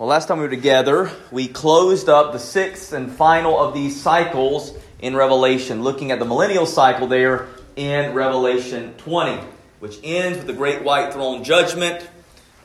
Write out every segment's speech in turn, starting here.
Well, last time we were together, we closed up the sixth and final of these cycles in Revelation, looking at the millennial cycle there in Revelation 20, which ends with the great white throne judgment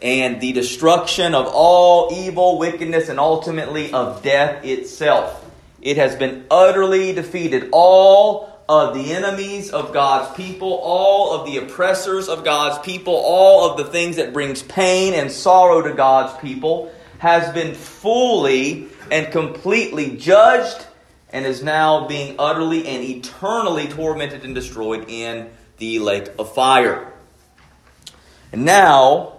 and the destruction of all evil, wickedness, and ultimately of death itself. It has been utterly defeated. All of the enemies of God's people, all of the oppressors of God's people, all of the things that brings pain and sorrow to God's people has been fully and completely judged and is now being utterly and eternally tormented and destroyed in the lake of fire. And now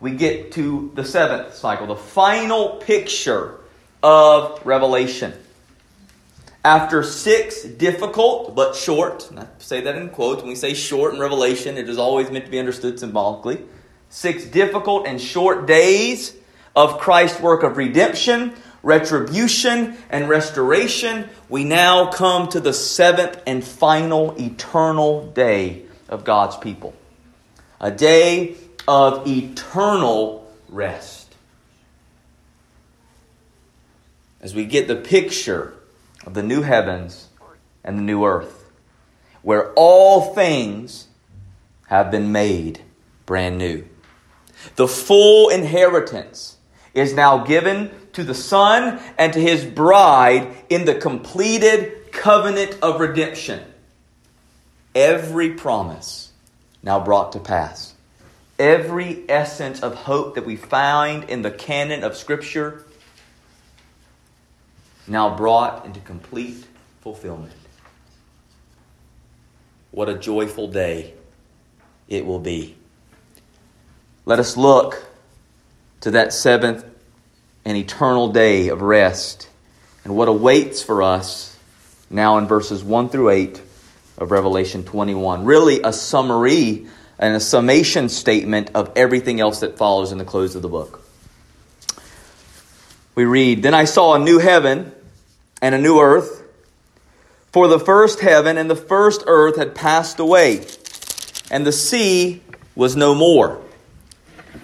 we get to the seventh cycle, the final picture of Revelation. After six difficult but short, I say that in quotes, when we say short in Revelation, it is always meant to be understood symbolically. Six difficult and short days of Christ's work of redemption, retribution, and restoration, we now come to the seventh and final eternal day of God's people. A day of eternal rest. As we get the picture of the new heavens and the new earth, where all things have been made brand new. The full inheritance is now given to the Son and to his bride in the completed covenant of redemption. Every promise now brought to pass. Every essence of hope that we find in the canon of Scripture now brought into complete fulfillment. What a joyful day it will be. Let us look to that seventh and eternal day of rest and what awaits for us now in verses 1 through 8 of Revelation 21. Really, a summary and a summation statement of everything else that follows in the close of the book. We read Then I saw a new heaven and a new earth, for the first heaven and the first earth had passed away, and the sea was no more.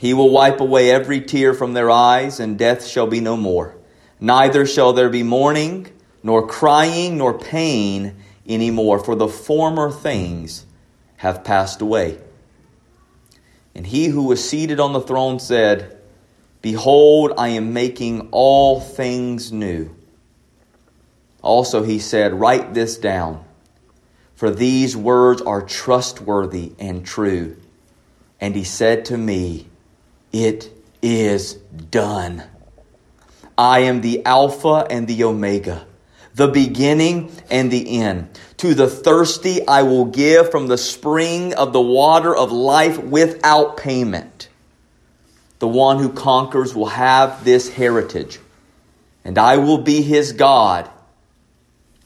He will wipe away every tear from their eyes, and death shall be no more. Neither shall there be mourning, nor crying, nor pain any more, for the former things have passed away. And he who was seated on the throne said, Behold, I am making all things new. Also, he said, Write this down, for these words are trustworthy and true. And he said to me, it is done. I am the Alpha and the Omega, the beginning and the end. To the thirsty, I will give from the spring of the water of life without payment. The one who conquers will have this heritage, and I will be his God,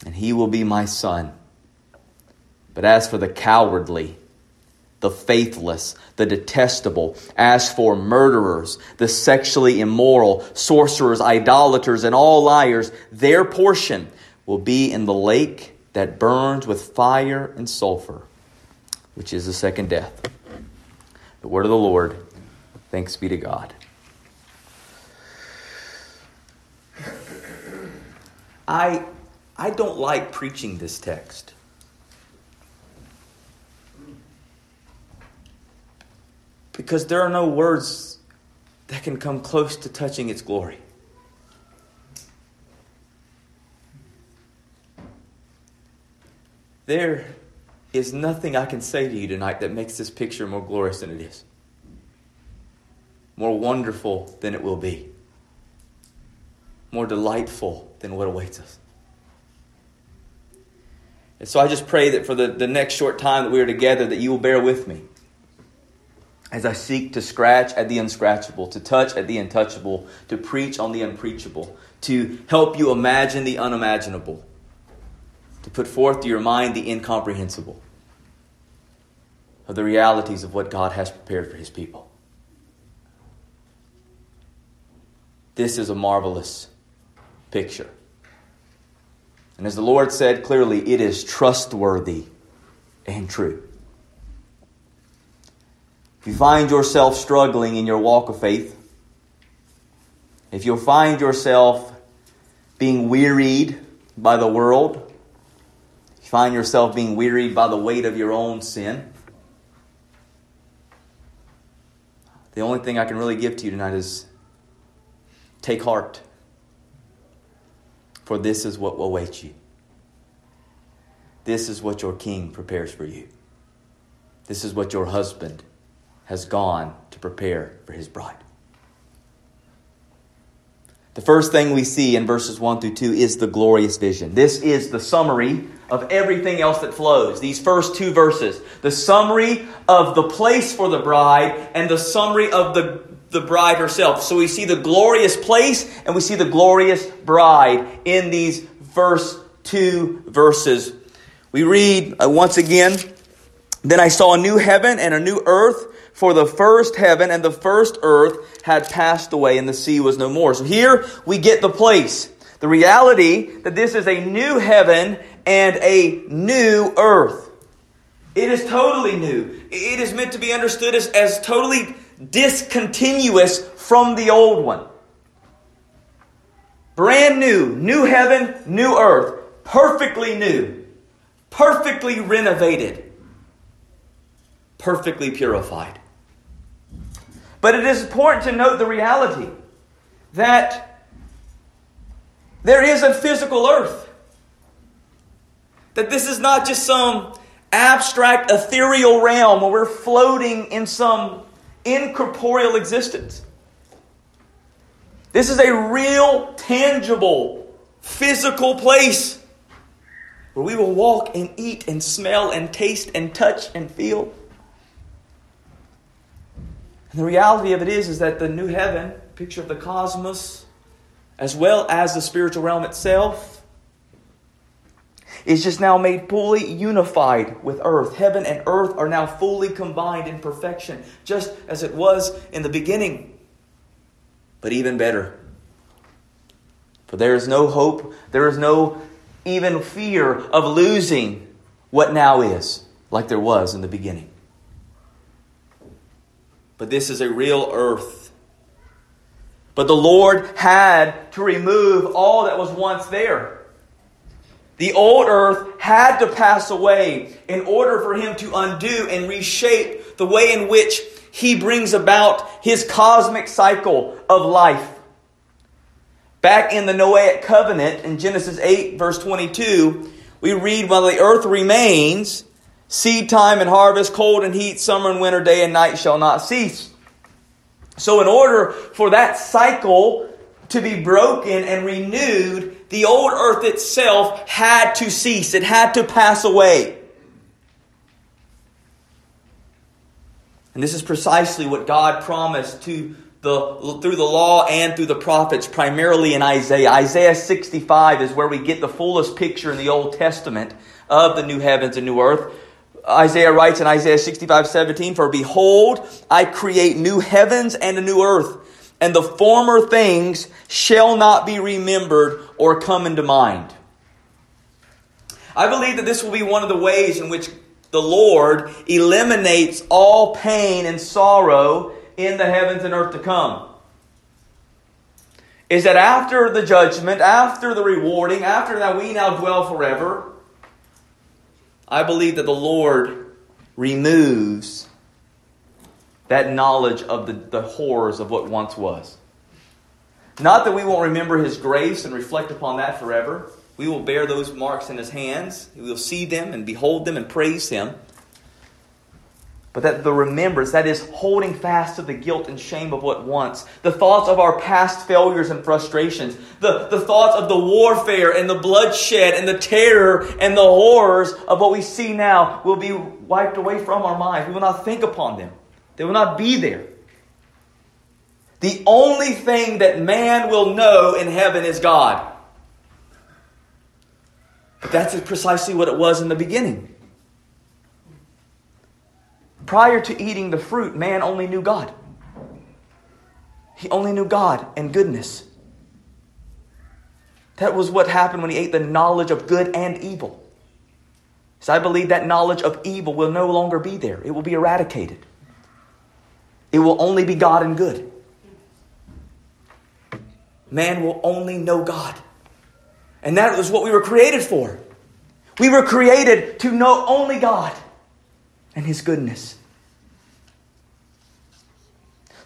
and he will be my son. But as for the cowardly, the faithless, the detestable. As for murderers, the sexually immoral, sorcerers, idolaters, and all liars, their portion will be in the lake that burns with fire and sulfur, which is the second death. The word of the Lord. Thanks be to God. I, I don't like preaching this text. Because there are no words that can come close to touching its glory. There is nothing I can say to you tonight that makes this picture more glorious than it is, more wonderful than it will be, more delightful than what awaits us. And so I just pray that for the, the next short time that we are together, that you will bear with me as I seek to scratch at the unscratchable, to touch at the untouchable, to preach on the unpreachable, to help you imagine the unimaginable, to put forth to your mind the incomprehensible of the realities of what God has prepared for his people. This is a marvelous picture. And as the Lord said clearly, it is trustworthy and true. If you find yourself struggling in your walk of faith, if you find yourself being wearied by the world, you find yourself being wearied by the weight of your own sin, the only thing I can really give to you tonight is take heart, for this is what awaits you. This is what your king prepares for you. This is what your husband has gone to prepare for his bride. The first thing we see in verses 1 through 2 is the glorious vision. This is the summary of everything else that flows. These first two verses the summary of the place for the bride and the summary of the, the bride herself. So we see the glorious place and we see the glorious bride in these first two verses. We read uh, once again Then I saw a new heaven and a new earth for the first heaven and the first earth had passed away and the sea was no more. So here we get the place. The reality that this is a new heaven and a new earth. It is totally new. It is meant to be understood as, as totally discontinuous from the old one. Brand new, new heaven, new earth, perfectly new, perfectly renovated, perfectly purified. But it is important to note the reality that there is a physical earth. That this is not just some abstract, ethereal realm where we're floating in some incorporeal existence. This is a real, tangible, physical place where we will walk and eat and smell and taste and touch and feel. And the reality of it is, is that the new heaven, picture of the cosmos, as well as the spiritual realm itself, is just now made fully unified with earth. Heaven and earth are now fully combined in perfection, just as it was in the beginning. But even better. For there is no hope, there is no even fear of losing what now is, like there was in the beginning. But this is a real earth. But the Lord had to remove all that was once there. The old earth had to pass away in order for him to undo and reshape the way in which he brings about his cosmic cycle of life. Back in the Noahic covenant in Genesis 8, verse 22, we read, While the earth remains, Seed time and harvest, cold and heat, summer and winter, day and night shall not cease. So, in order for that cycle to be broken and renewed, the old earth itself had to cease, it had to pass away. And this is precisely what God promised to the, through the law and through the prophets, primarily in Isaiah. Isaiah 65 is where we get the fullest picture in the Old Testament of the new heavens and new earth. Isaiah writes in Isaiah 65 17, For behold, I create new heavens and a new earth, and the former things shall not be remembered or come into mind. I believe that this will be one of the ways in which the Lord eliminates all pain and sorrow in the heavens and earth to come. Is that after the judgment, after the rewarding, after that we now dwell forever, I believe that the Lord removes that knowledge of the, the horrors of what once was. Not that we won't remember His grace and reflect upon that forever. We will bear those marks in His hands. We will see them and behold them and praise Him but that the remembrance, that is holding fast to the guilt and shame of what once, the thoughts of our past failures and frustrations, the, the thoughts of the warfare and the bloodshed and the terror and the horrors of what we see now will be wiped away from our minds. We will not think upon them, they will not be there. The only thing that man will know in heaven is God. But that's precisely what it was in the beginning. Prior to eating the fruit, man only knew God. He only knew God and goodness. That was what happened when he ate the knowledge of good and evil. So I believe that knowledge of evil will no longer be there, it will be eradicated. It will only be God and good. Man will only know God. And that was what we were created for. We were created to know only God and His goodness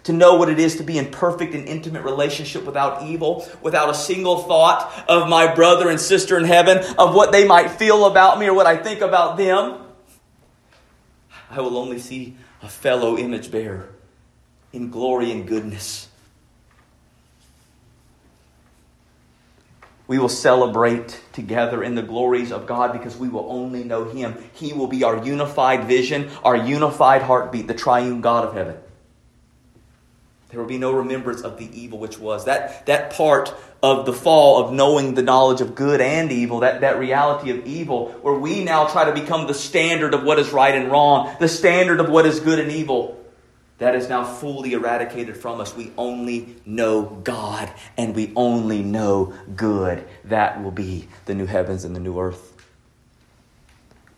to know what it is to be in perfect and intimate relationship without evil, without a single thought of my brother and sister in heaven, of what they might feel about me or what I think about them. I will only see a fellow image bearer in glory and goodness. We will celebrate together in the glories of God because we will only know Him. He will be our unified vision, our unified heartbeat, the triune God of heaven. There will be no remembrance of the evil which was. That, that part of the fall of knowing the knowledge of good and evil, that, that reality of evil, where we now try to become the standard of what is right and wrong, the standard of what is good and evil, that is now fully eradicated from us. We only know God and we only know good. That will be the new heavens and the new earth.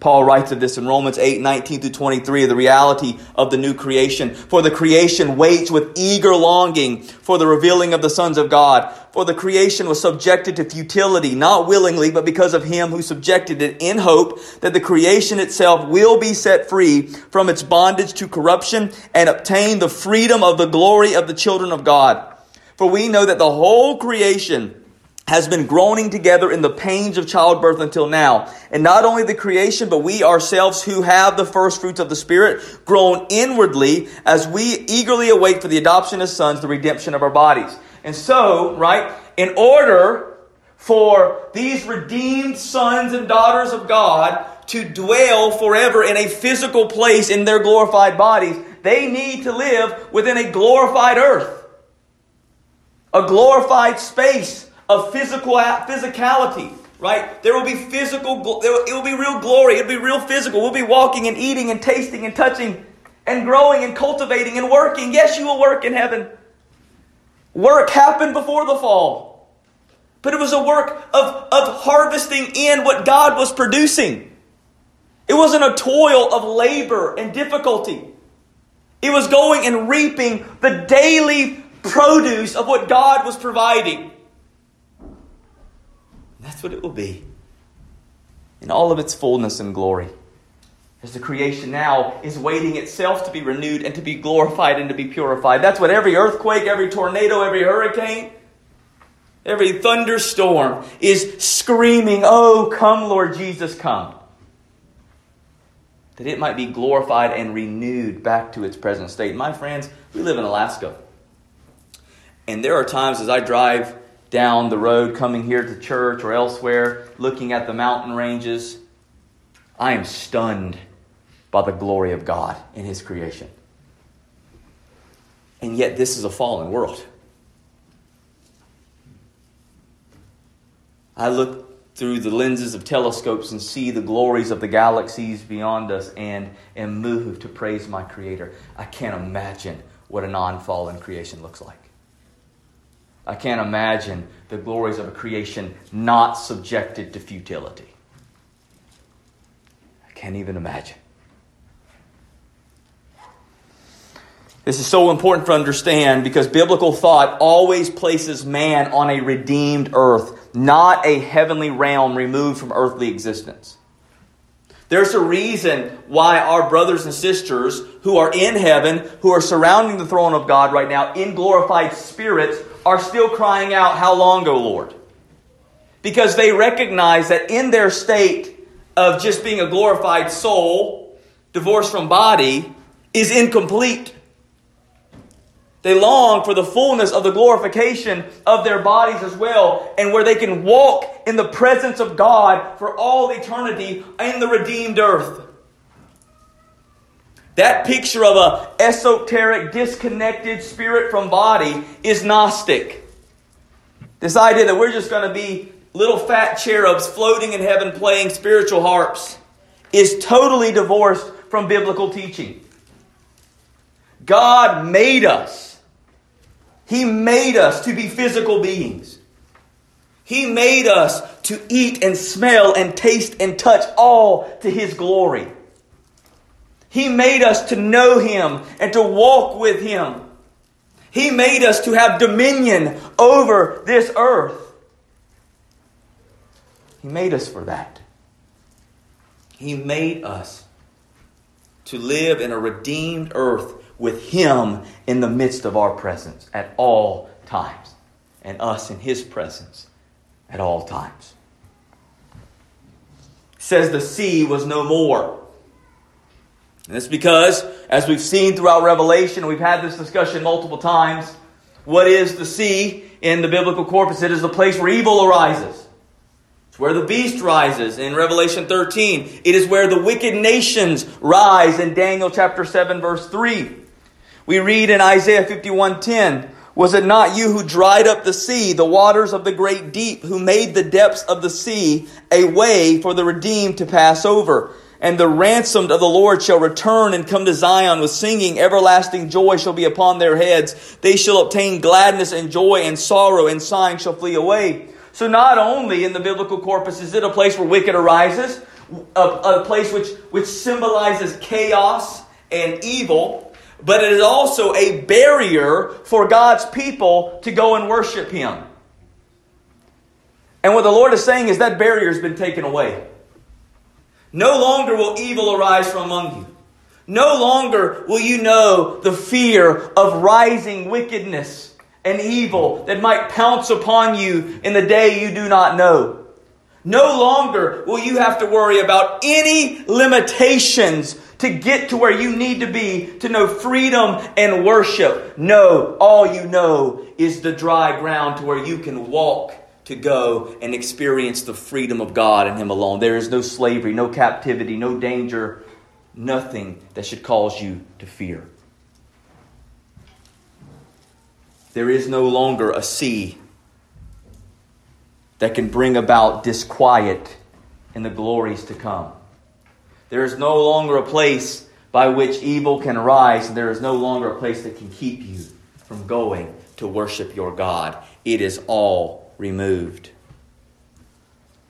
Paul writes of this in Romans 8, 19 through 23, the reality of the new creation. For the creation waits with eager longing for the revealing of the sons of God. For the creation was subjected to futility, not willingly, but because of him who subjected it in hope that the creation itself will be set free from its bondage to corruption and obtain the freedom of the glory of the children of God. For we know that the whole creation has been groaning together in the pains of childbirth until now. And not only the creation, but we ourselves who have the first fruits of the Spirit groan inwardly as we eagerly await for the adoption as sons, the redemption of our bodies. And so, right, in order for these redeemed sons and daughters of God to dwell forever in a physical place in their glorified bodies, they need to live within a glorified earth, a glorified space of physical physicality, right? There will be physical, it will be real glory. It'll be real physical. We'll be walking and eating and tasting and touching and growing and cultivating and working. Yes, you will work in heaven. Work happened before the fall, but it was a work of, of harvesting in what God was producing. It wasn't a toil of labor and difficulty. It was going and reaping the daily produce of what God was providing. That's what it will be in all of its fullness and glory. As the creation now is waiting itself to be renewed and to be glorified and to be purified. That's what every earthquake, every tornado, every hurricane, every thunderstorm is screaming, Oh, come, Lord Jesus, come. That it might be glorified and renewed back to its present state. My friends, we live in Alaska. And there are times as I drive down the road coming here to church or elsewhere, looking at the mountain ranges, I am stunned by the glory of God in His creation. And yet, this is a fallen world. I look through the lenses of telescopes and see the glories of the galaxies beyond us and am moved to praise my Creator. I can't imagine what a non fallen creation looks like. I can't imagine the glories of a creation not subjected to futility. I can't even imagine. This is so important to understand because biblical thought always places man on a redeemed earth, not a heavenly realm removed from earthly existence. There's a reason why our brothers and sisters who are in heaven, who are surrounding the throne of God right now in glorified spirits, are still crying out, How long, O Lord? Because they recognize that in their state of just being a glorified soul, divorced from body, is incomplete. They long for the fullness of the glorification of their bodies as well, and where they can walk in the presence of God for all eternity in the redeemed earth. That picture of a esoteric, disconnected spirit from body is Gnostic. This idea that we're just going to be little fat cherubs floating in heaven playing spiritual harps is totally divorced from biblical teaching. God made us. He made us to be physical beings. He made us to eat and smell and taste and touch all to His glory. He made us to know Him and to walk with Him. He made us to have dominion over this earth. He made us for that. He made us to live in a redeemed earth with Him in the midst of our presence at all times, and us in His presence at all times. Says the sea was no more. And it's because, as we've seen throughout Revelation, we've had this discussion multiple times. What is the sea in the biblical corpus? It is the place where evil arises. It's where the beast rises in Revelation 13. It is where the wicked nations rise in Daniel chapter 7 verse 3. We read in Isaiah 51:10, was it not you who dried up the sea, the waters of the great deep, who made the depths of the sea a way for the redeemed to pass over? And the ransomed of the Lord shall return and come to Zion with singing. Everlasting joy shall be upon their heads. They shall obtain gladness and joy and sorrow and sighing shall flee away. So not only in the biblical corpus is it a place where wicked arises, a, a place which, which symbolizes chaos and evil, but it is also a barrier for God's people to go and worship Him. And what the Lord is saying is that barrier has been taken away. No longer will evil arise from among you. No longer will you know the fear of rising wickedness and evil that might pounce upon you in the day you do not know. No longer will you have to worry about any limitations to get to where you need to be to know freedom and worship. No, all you know is the dry ground to where you can walk to go and experience the freedom of God and Him alone. There is no slavery, no captivity, no danger, nothing that should cause you to fear. There is no longer a sea that can bring about disquiet in the glories to come. There is no longer a place by which evil can arise, and there is no longer a place that can keep you from going to worship your God. It is all removed.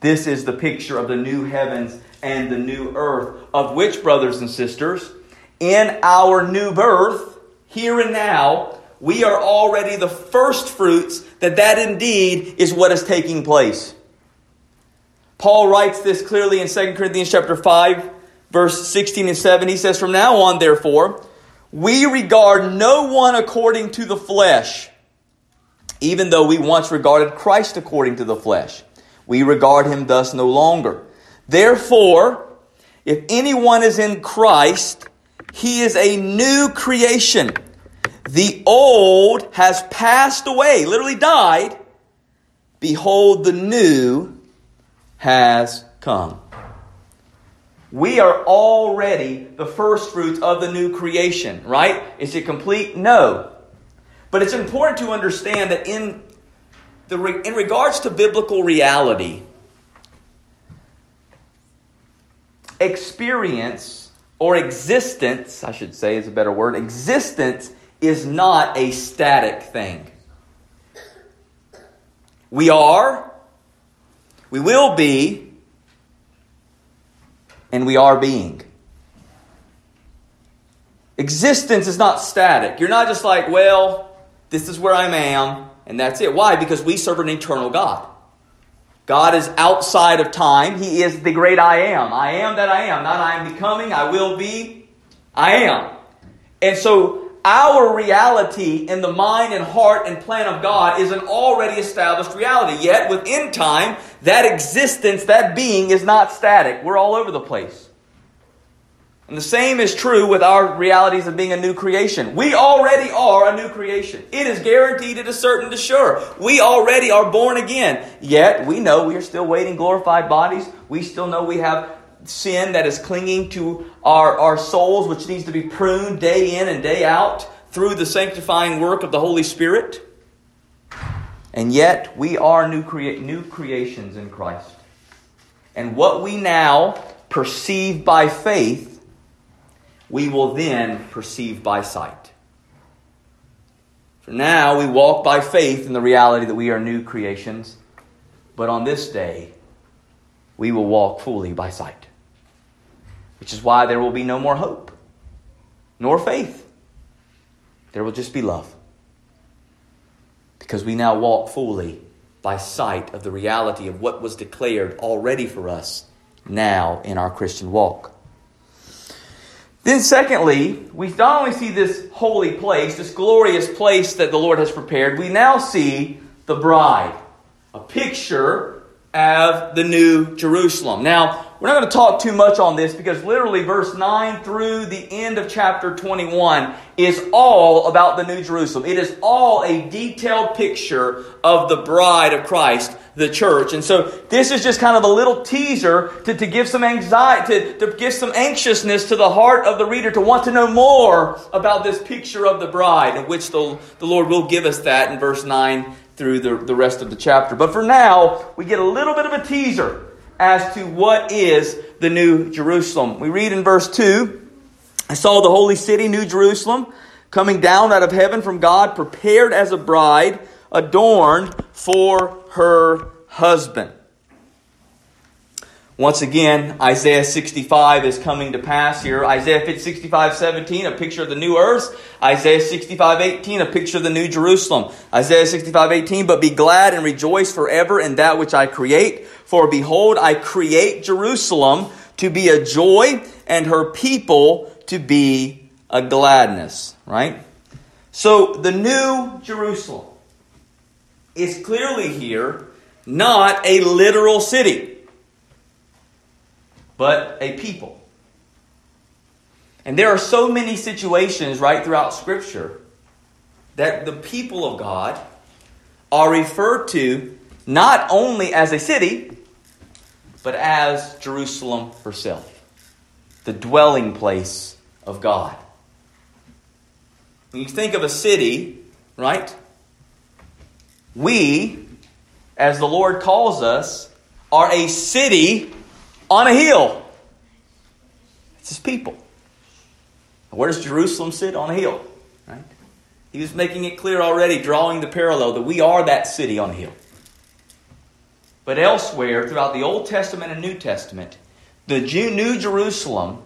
This is the picture of the new heavens and the new earth, of which, brothers and sisters, in our new birth, here and now, we are already the first fruits that that indeed is what is taking place. Paul writes this clearly in 2 Corinthians chapter 5 verse 16 and 7 he says from now on therefore we regard no one according to the flesh even though we once regarded Christ according to the flesh we regard him thus no longer therefore if anyone is in Christ he is a new creation the old has passed away, literally died. Behold, the new has come. We are already the first fruits of the new creation, right? Is it complete? No. But it's important to understand that in, the, in regards to biblical reality, experience or existence, I should say is a better word, existence is not a static thing. We are, we will be, and we are being. Existence is not static. You're not just like, well, this is where I am, and that's it. Why? Because we serve an eternal God. God is outside of time. He is the great I am. I am that I am. Not I am becoming, I will be, I am. And so our reality in the mind and heart and plan of God is an already established reality. Yet, within time, that existence, that being, is not static. We're all over the place. And the same is true with our realities of being a new creation. We already are a new creation. It is guaranteed, it is certain to sure. We already are born again. Yet, we know we are still waiting glorified bodies. We still know we have sin that is clinging to our, our souls, which needs to be pruned day in and day out through the sanctifying work of the Holy Spirit. And yet, we are new, crea- new creations in Christ. And what we now perceive by faith, we will then perceive by sight. For now, we walk by faith in the reality that we are new creations. But on this day, we will walk fully by sight. Which is why there will be no more hope, nor faith. There will just be love. Because we now walk fully by sight of the reality of what was declared already for us now in our Christian walk. Then, secondly, we not only see this holy place, this glorious place that the Lord has prepared, we now see the bride, a picture of the New Jerusalem. Now, we're not going to talk too much on this because literally verse 9 through the end of chapter 21 is all about the New Jerusalem. It is all a detailed picture of the bride of Christ, the church. And so this is just kind of a little teaser to, to give some anxiety, to, to give some anxiousness to the heart of the reader to want to know more about this picture of the bride, in which the, the Lord will give us that in verse 9 through the, the rest of the chapter. But for now, we get a little bit of a teaser as to what is the New Jerusalem. We read in verse 2 I saw the holy city, New Jerusalem, coming down out of heaven from God, prepared as a bride, adorned for her husband. Once again, Isaiah 65 is coming to pass here. Isaiah 65, 17, a picture of the new earth. Isaiah 65, 18, a picture of the new Jerusalem. Isaiah 65, 18, but be glad and rejoice forever in that which I create. For behold, I create Jerusalem to be a joy and her people to be a gladness. Right? So the new Jerusalem is clearly here not a literal city but a people. And there are so many situations right throughout Scripture that the people of God are referred to not only as a city, but as Jerusalem herself, the dwelling place of God. When you think of a city, right? We, as the Lord calls us, are a city on a hill. It's his people. Where does Jerusalem sit? On a hill. Right? He was making it clear already, drawing the parallel that we are that city on a hill. But elsewhere, throughout the Old Testament and New Testament, the New Jerusalem,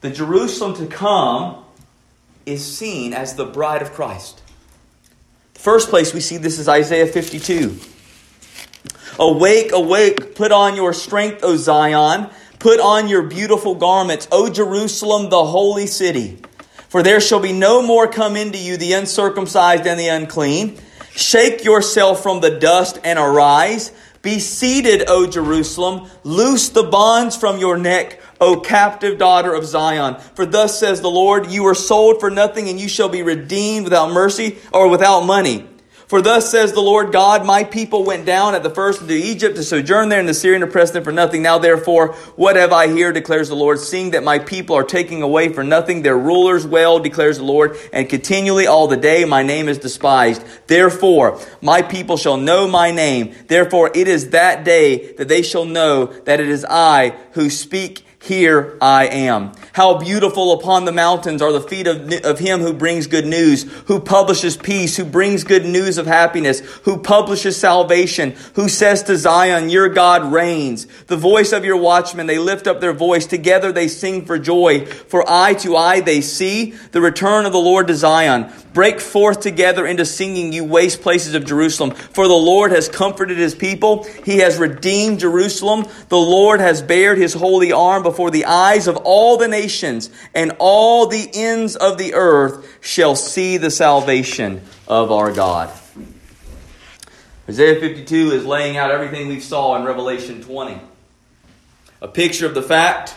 the Jerusalem to come, is seen as the bride of Christ. The first place we see this is Isaiah 52. Awake, awake, put on your strength, O Zion. Put on your beautiful garments, O Jerusalem, the holy city. For there shall be no more come into you the uncircumcised and the unclean. Shake yourself from the dust and arise. Be seated, O Jerusalem. Loose the bonds from your neck, O captive daughter of Zion. For thus says the Lord, you were sold for nothing and you shall be redeemed without mercy or without money. For thus says the Lord God, my people went down at the first into Egypt to sojourn there, and the Assyrian oppressed them for nothing. Now therefore, what have I here, declares the Lord, seeing that my people are taking away for nothing their rulers well, declares the Lord, and continually all the day my name is despised. Therefore, my people shall know my name. Therefore, it is that day that they shall know that it is I who speak here I am. How beautiful upon the mountains are the feet of, of him who brings good news, who publishes peace, who brings good news of happiness, who publishes salvation, who says to Zion, Your God reigns. The voice of your watchmen, they lift up their voice. Together they sing for joy. For eye to eye they see the return of the Lord to Zion. Break forth together into singing, you waste places of Jerusalem. For the Lord has comforted his people. He has redeemed Jerusalem. The Lord has bared his holy arm before the eyes of all the nations, and all the ends of the earth shall see the salvation of our God. Isaiah 52 is laying out everything we saw in Revelation 20. A picture of the fact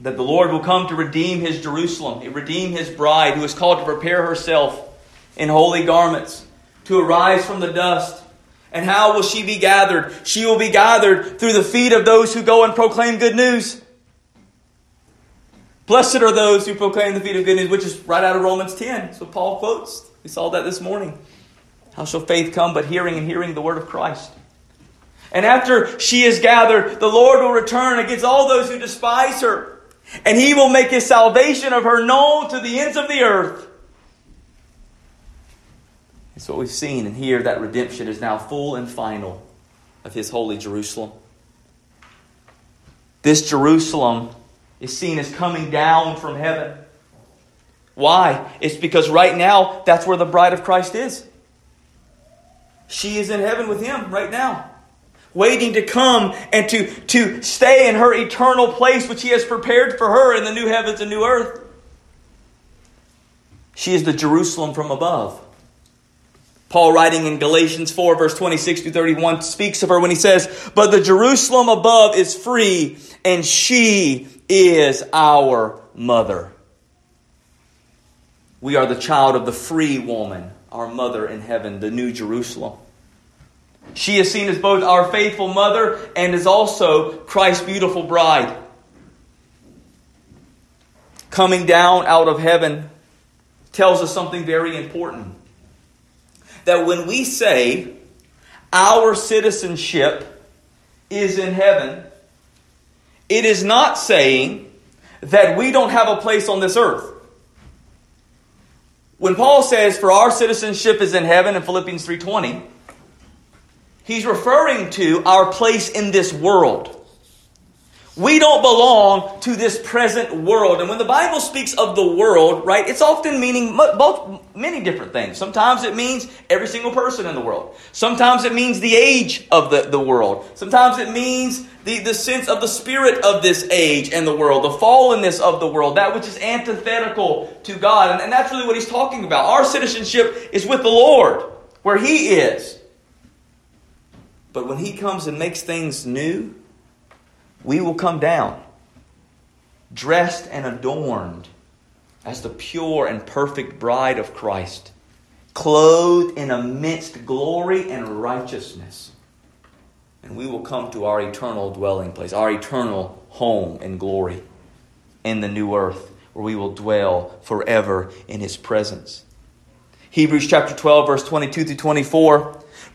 that the Lord will come to redeem his Jerusalem, redeem his bride, who is called to prepare herself in holy garments, to arise from the dust, And how will she be gathered? She will be gathered through the feet of those who go and proclaim good news. Blessed are those who proclaim the feet of good news, which is right out of Romans 10. So Paul quotes. We saw that this morning. How shall faith come but hearing and hearing the word of Christ? And after she is gathered, the Lord will return against all those who despise her. And he will make his salvation of her known to the ends of the earth. It's what we've seen and here that redemption is now full and final of his holy Jerusalem. This Jerusalem is seen as coming down from heaven. Why? It's because right now that's where the bride of Christ is. She is in heaven with him right now, waiting to come and to, to stay in her eternal place which he has prepared for her in the new heavens and new earth. She is the Jerusalem from above. Paul, writing in Galatians 4, verse 26 to 31, speaks of her when he says, But the Jerusalem above is free, and she is our mother. We are the child of the free woman, our mother in heaven, the new Jerusalem. She is seen as both our faithful mother and is also Christ's beautiful bride. Coming down out of heaven tells us something very important that when we say our citizenship is in heaven, it is not saying that we don't have a place on this earth. When Paul says for our citizenship is in heaven in Philippians 3:20, he's referring to our place in this world. We don't belong to this present world. And when the Bible speaks of the world, right, it's often meaning both many different things. Sometimes it means every single person in the world. Sometimes it means the age of the, the world. Sometimes it means the, the sense of the spirit of this age and the world, the fallenness of the world, that which is antithetical to God. And, and that's really what he's talking about. Our citizenship is with the Lord, where he is. But when he comes and makes things new, we will come down, dressed and adorned as the pure and perfect bride of Christ, clothed in immense glory and righteousness. And we will come to our eternal dwelling place, our eternal home in glory in the new earth, where we will dwell forever in his presence. Hebrews chapter 12, verse 22 through 24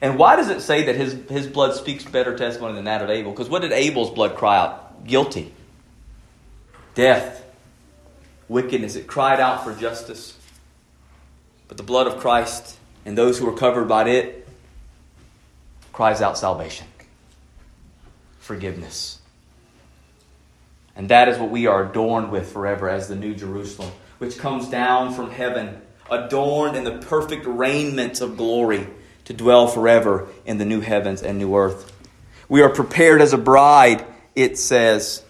and why does it say that his, his blood speaks better testimony than that of Abel? Because what did Abel's blood cry out? Guilty. Death. Wickedness. It cried out for justice. But the blood of Christ and those who are covered by it cries out salvation, forgiveness. And that is what we are adorned with forever as the New Jerusalem, which comes down from heaven, adorned in the perfect raiment of glory to dwell forever in the new heavens and new earth. We are prepared as a bride, it says.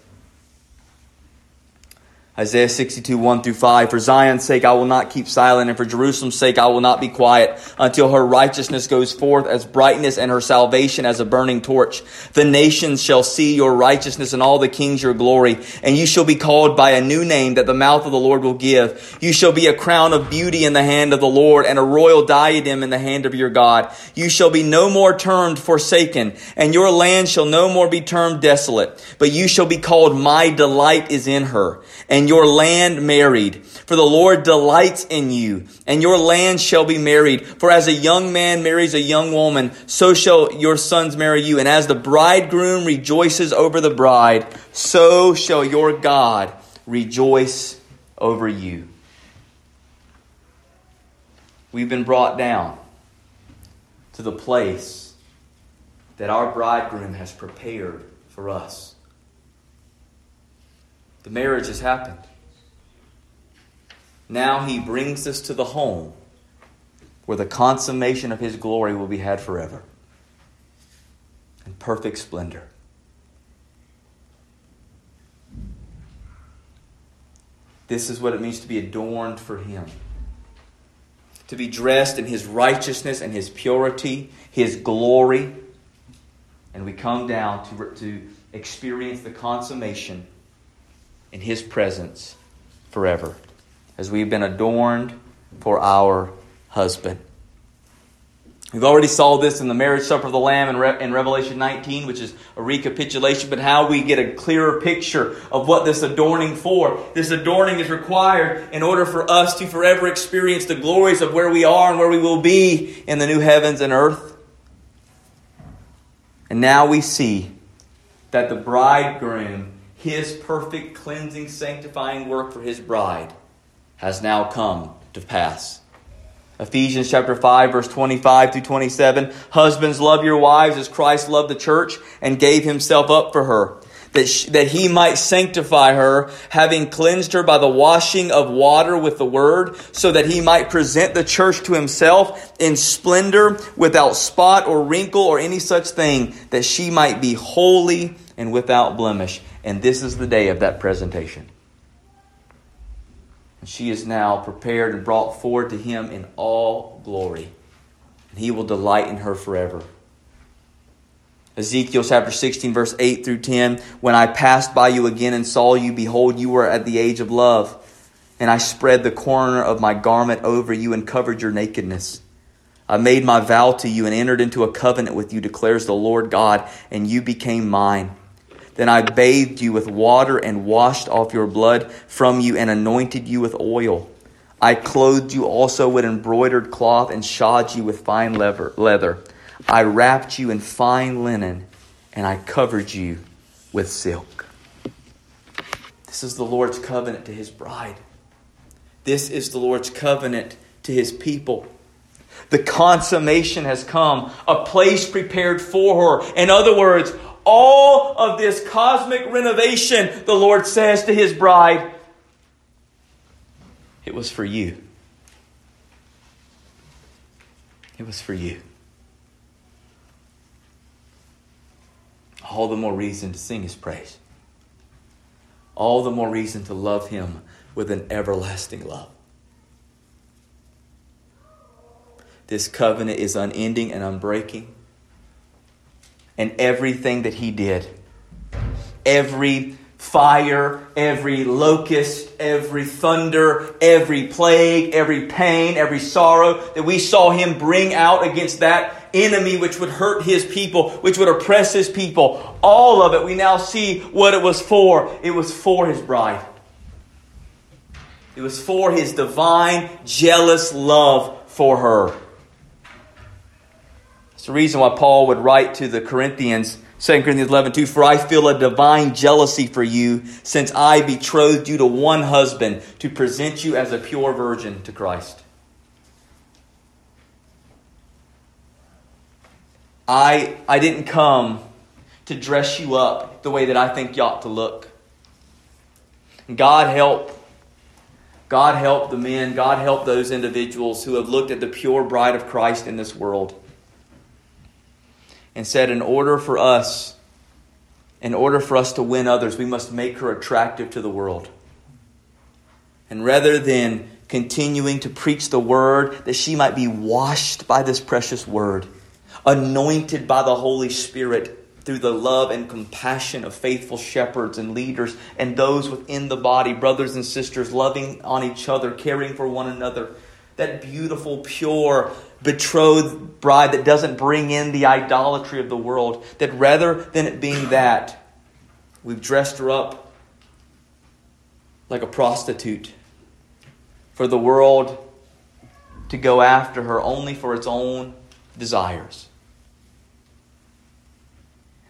Isaiah 62, 1 through 5. For Zion's sake I will not keep silent, and for Jerusalem's sake I will not be quiet, until her righteousness goes forth as brightness and her salvation as a burning torch. The nations shall see your righteousness and all the kings your glory, and you shall be called by a new name that the mouth of the Lord will give. You shall be a crown of beauty in the hand of the Lord, and a royal diadem in the hand of your God. You shall be no more termed forsaken, and your land shall no more be termed desolate, but you shall be called my delight is in her. And your land married. For the Lord delights in you, and your land shall be married. For as a young man marries a young woman, so shall your sons marry you. And as the bridegroom rejoices over the bride, so shall your God rejoice over you. We've been brought down to the place that our bridegroom has prepared for us. The marriage has happened. Now he brings us to the home where the consummation of his glory will be had forever in perfect splendor. This is what it means to be adorned for him. To be dressed in his righteousness and his purity, his glory. And we come down to, to experience the consummation in His presence forever as we've been adorned for our husband. We've already saw this in the marriage supper of the Lamb in, Re- in, Revelation 19, which is a recapitulation, but how we get a clearer picture of what this adorning for. This adorning is required in order for us to forever experience the glories of where we are and where we will be in the new heavens and earth. And now we see that the bridegroom, his perfect cleansing, sanctifying work for his bride, has now come to pass. Ephesians chapter 5 verse 25 through 27. Husbands, love your wives as Christ loved the church and gave himself up for her. That, she, that he might sanctify her, having cleansed her by the washing of water with the word, so that he might present the church to himself in splendor, without spot or wrinkle or any such thing, that she might be holy and without blemish. And this is the day of that presentation. And she is now prepared and brought forward to him in all glory. And he will delight in her forever. Ezekiel chapter 16, verse 8 through 10. When I passed by you again and saw you, behold, you were at the age of love. And I spread the corner of my garment over you and covered your nakedness. I made my vow to you and entered into a covenant with you, declares the Lord God, and you became mine. Then I bathed you with water and washed off your blood from you and anointed you with oil. I clothed you also with embroidered cloth and shod you with fine leather. I wrapped you in fine linen and I covered you with silk. This is the Lord's covenant to his bride. This is the Lord's covenant to his people. The consummation has come, a place prepared for her. In other words, all of this cosmic renovation, the Lord says to his bride, it was for you. It was for you. All the more reason to sing his praise. All the more reason to love him with an everlasting love. This covenant is unending and unbreaking and everything that he did. Every fire, every locust, every thunder, every plague, every pain, every sorrow that we saw him bring out against that enemy which would hurt his people, which would oppress his people. All of it, we now see what it was for. It was for his bride. It was for his divine, jealous love for her It's the reason why Paul would write to the Corinthians, 2 Corinthians 11, 2, For I feel a divine jealousy for you, since I betrothed you to one husband to present you as a pure virgin to Christ. I, I didn't come to dress you up the way that I think you ought to look. God help. God help the men. God help those individuals who have looked at the pure bride of Christ in this world and said, in order for us, in order for us to win others, we must make her attractive to the world. And rather than continuing to preach the word, that she might be washed by this precious word, anointed by the Holy Spirit through the love and compassion of faithful shepherds and leaders and those within the body, brothers and sisters, loving on each other, caring for one another. That beautiful, pure, betrothed bride that doesn't bring in the idolatry of the world. That rather than it being that, we've dressed her up like a prostitute for the world to go after her only for its own desires.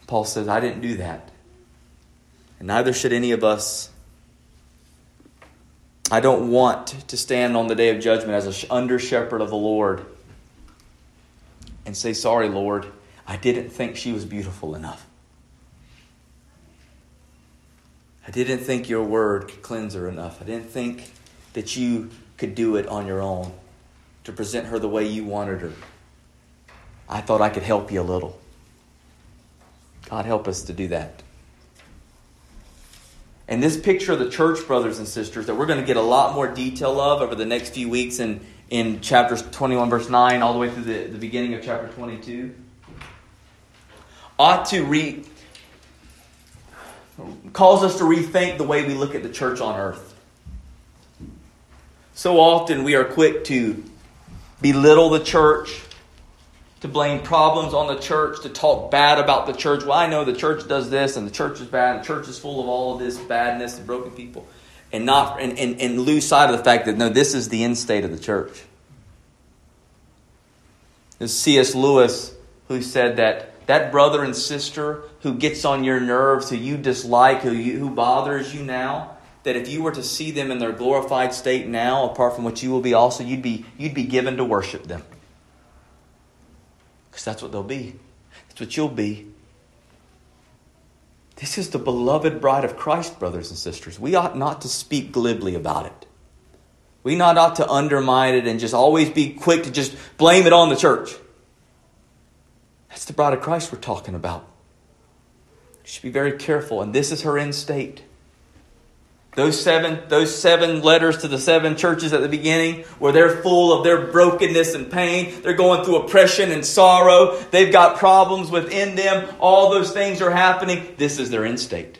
Paul says, I didn't do that. And neither should any of us. I don't want to stand on the day of judgment as an under shepherd of the Lord and say, Sorry, Lord, I didn't think she was beautiful enough. I didn't think your word could cleanse her enough. I didn't think that you could do it on your own to present her the way you wanted her. I thought I could help you a little. God, help us to do that. And this picture of the church, brothers and sisters, that we're going to get a lot more detail of over the next few weeks in, in chapters 21, verse 9, all the way through the, the beginning of chapter 22, ought to re, calls us to rethink the way we look at the church on earth. So often we are quick to belittle the church, to blame problems on the church, to talk bad about the church. Well, I know the church does this and the church is bad and the church is full of all of this badness and broken people. And not and, and, and lose sight of the fact that no, this is the end state of the church. There's C.S. Lewis who said that that brother and sister who gets on your nerves, who you dislike, who, you, who bothers you now, that if you were to see them in their glorified state now, apart from what you will be also, you'd be, you'd be given to worship them. That's what they'll be. That's what you'll be. This is the beloved bride of Christ, brothers and sisters. We ought not to speak glibly about it. We not ought to undermine it and just always be quick to just blame it on the church. That's the bride of Christ we're talking about. You should be very careful, and this is her end state. Those seven, those seven letters to the seven churches at the beginning, where they're full of their brokenness and pain. They're going through oppression and sorrow. They've got problems within them. All those things are happening. This is their end state.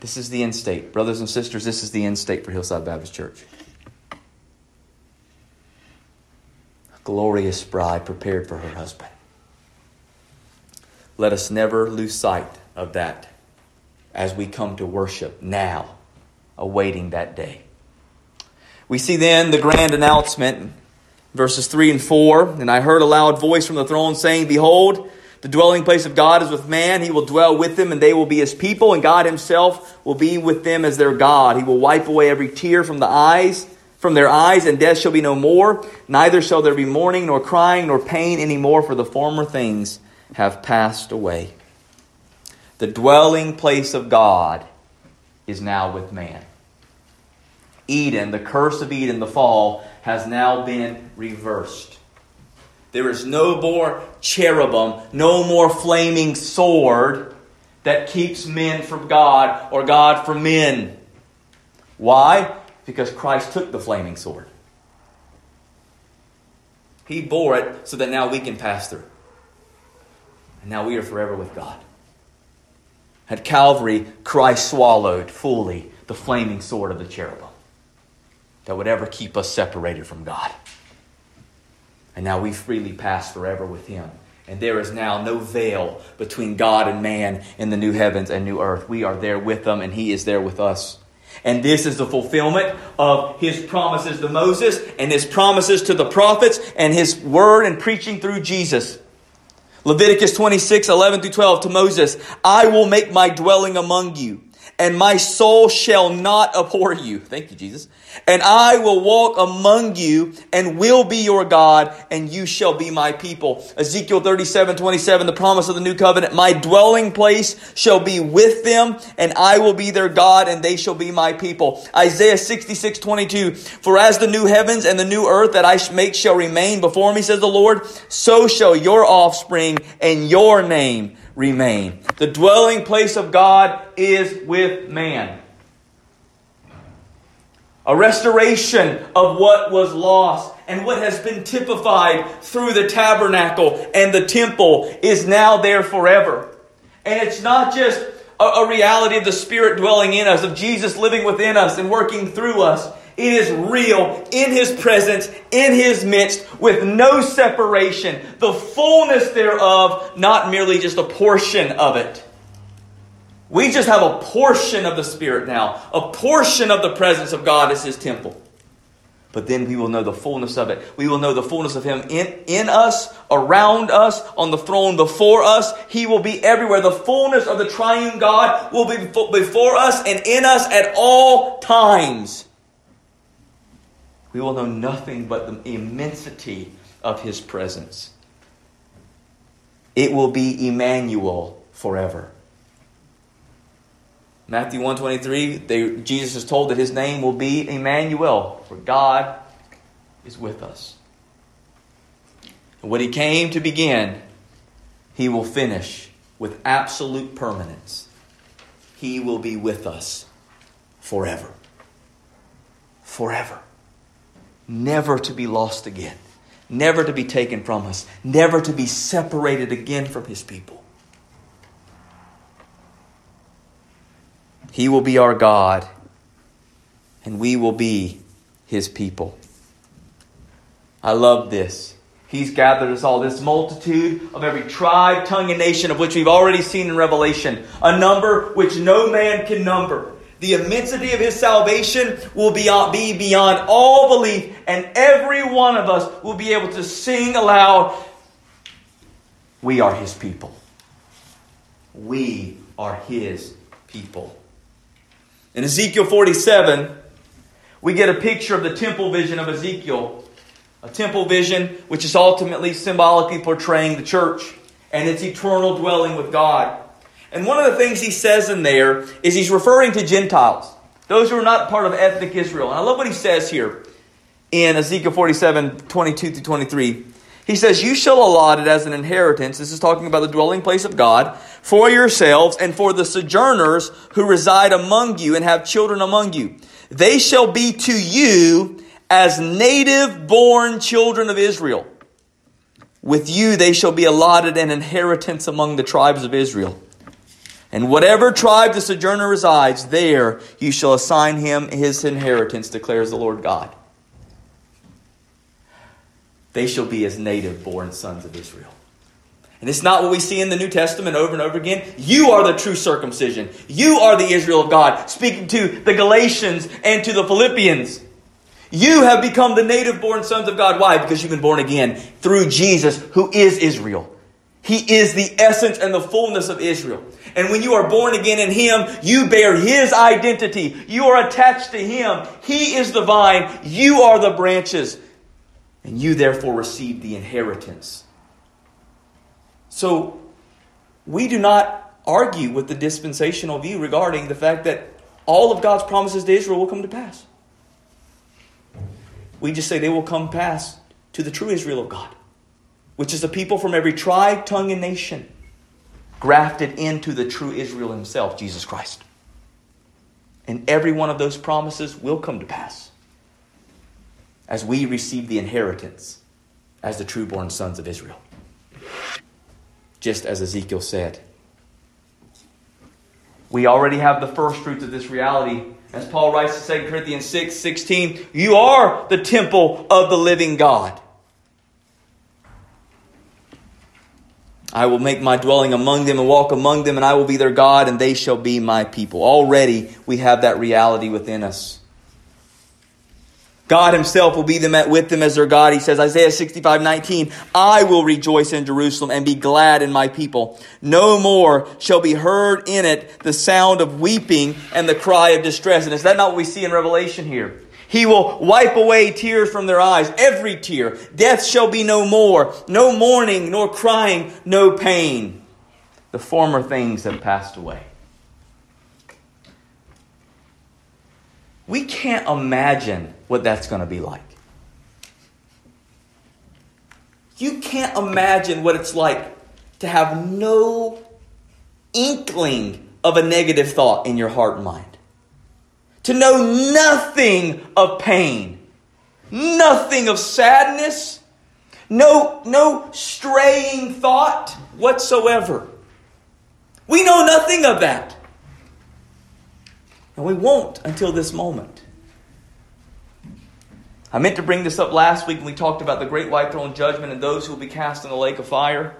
This is the end state. Brothers and sisters, this is the end state for Hillside Baptist Church. A glorious bride prepared for her husband. Let us never lose sight of that as we come to worship now, awaiting that day. We see then the grand announcement, verses 3 and 4. And I heard a loud voice from the throne saying, Behold, the dwelling place of God is with man. He will dwell with them, and they will be his people, and God himself will be with them as their God. He will wipe away every tear from the eyes, from their eyes, and death shall be no more. Neither shall there be mourning, nor crying, nor pain any more, for the former things have passed away. The dwelling place of God is now with man. Eden, the curse of Eden, the fall, has now been reversed. There is no more cherubim, no more flaming sword that keeps men from God or God from men. Why? Because Christ took the flaming sword. He bore it so that now we can pass through. And now we are forever with God. At Calvary, Christ swallowed fully the flaming sword of the cherubim that would ever keep us separated from God. And now we freely pass forever with Him. And there is now no veil between God and man in the new heavens and new earth. We are there with them, and He is there with us. And this is the fulfillment of His promises to Moses and His promises to the prophets and His word and preaching through Jesus. Leviticus 26, 11 through 12 to Moses, I will make my dwelling among you, and my soul shall not abhor you. Thank you, Jesus. And I will walk among you and will be your God, and you shall be my people. Ezekiel 37, 27, the promise of the new covenant. My dwelling place shall be with them, and I will be their God, and they shall be my people. Isaiah 66, 22. For as the new heavens and the new earth that I make shall remain before me, says the Lord, so shall your offspring and your name remain. The dwelling place of God is with man a restoration of what was lost and what has been typified through the tabernacle and the temple is now there forever. And it's not just a, reality of the Spirit dwelling in us, of Jesus living within us and working through us. It is real in His presence, in His midst, with no separation, the fullness thereof, not merely just a portion of it. We just have a portion of the Spirit now, a portion of the presence of God as His temple. But then we will know the fullness of it. We will know the fullness of Him in, in us, around us, on the throne before us. He will be everywhere. The fullness of the triune God will be before us and in us at all times. We will know nothing but the immensity of His presence. It will be Emmanuel forever. Matthew 123, Jesus is told that his name will be Emmanuel, for God is with us. And what he came to begin, he will finish with absolute permanence. He will be with us forever. Forever. Never to be lost again. Never to be taken from us. Never to be separated again from His people. He will be our God, and we will be His people. I love this. He's gathered us all, this multitude of every tribe, tongue, and nation of which we've already seen in Revelation, a number which no man can number. The immensity of his salvation will be beyond all belief, and every one of us will be able to sing aloud, We are his people. We are his people. In Ezekiel 47, we get a picture of the temple vision of Ezekiel a temple vision, which is ultimately symbolically portraying the church and its eternal dwelling with God. And one of the things he says in there is he's referring to Gentiles, those who are not part of ethnic Israel. And I love what he says here in Ezekiel 47 22 through 23. He says, You shall allot it as an inheritance. This is talking about the dwelling place of God for yourselves and for the sojourners who reside among you and have children among you. They shall be to you as native born children of Israel. With you they shall be allotted an inheritance among the tribes of Israel. And whatever tribe the sojourner resides, there you shall assign him his inheritance, declares the Lord God. They shall be as native born sons of Israel. And it's not what we see in the New Testament over and over again. You are the true circumcision. You are the Israel of God, speaking to the Galatians and to the Philippians. You have become the native born sons of God. Why? Because you've been born again through Jesus, who is Israel. He is the essence and the fullness of Israel. And when you are born again in Him, you bear His identity. You are attached to Him. He is the vine. You are the branches. And you therefore receive the inheritance. So, we do not argue with the dispensational view regarding the fact that all of God's promises to Israel will come to pass. We just say they will come pass to the true Israel of God, which is a people from every tribe, tongue, and nation, grafted into the true Israel himself, Jesus Christ. And every one of those promises will come to pass as we receive the inheritance as the true born sons of Israel. Just as Ezekiel said. We already have the first fruits of this reality as Paul writes in 2 Corinthians 6 16, you are the temple of the living God. I will make my dwelling among them and walk among them, and I will be their God, and they shall be my people. Already we have that reality within us. God himself will be them at, with them as their God. He says, Isaiah 65, 19, I will rejoice in Jerusalem and be glad in my people. No more shall be heard in it the sound of weeping and the cry of distress. And is that not what we see in Revelation here? He will wipe away tears from their eyes, every tear. Death shall be no more, no mourning, nor crying, no pain. The former things have passed away. We can't imagine what that's going to be like. You can't imagine what it's like to have no inkling of a negative thought in your heart and mind. To know nothing of pain, nothing of sadness, no, no straying thought whatsoever. We know nothing of that. And we won't until this moment. I meant to bring this up last week when we talked about the great white throne judgment and those who will be cast in the lake of fire.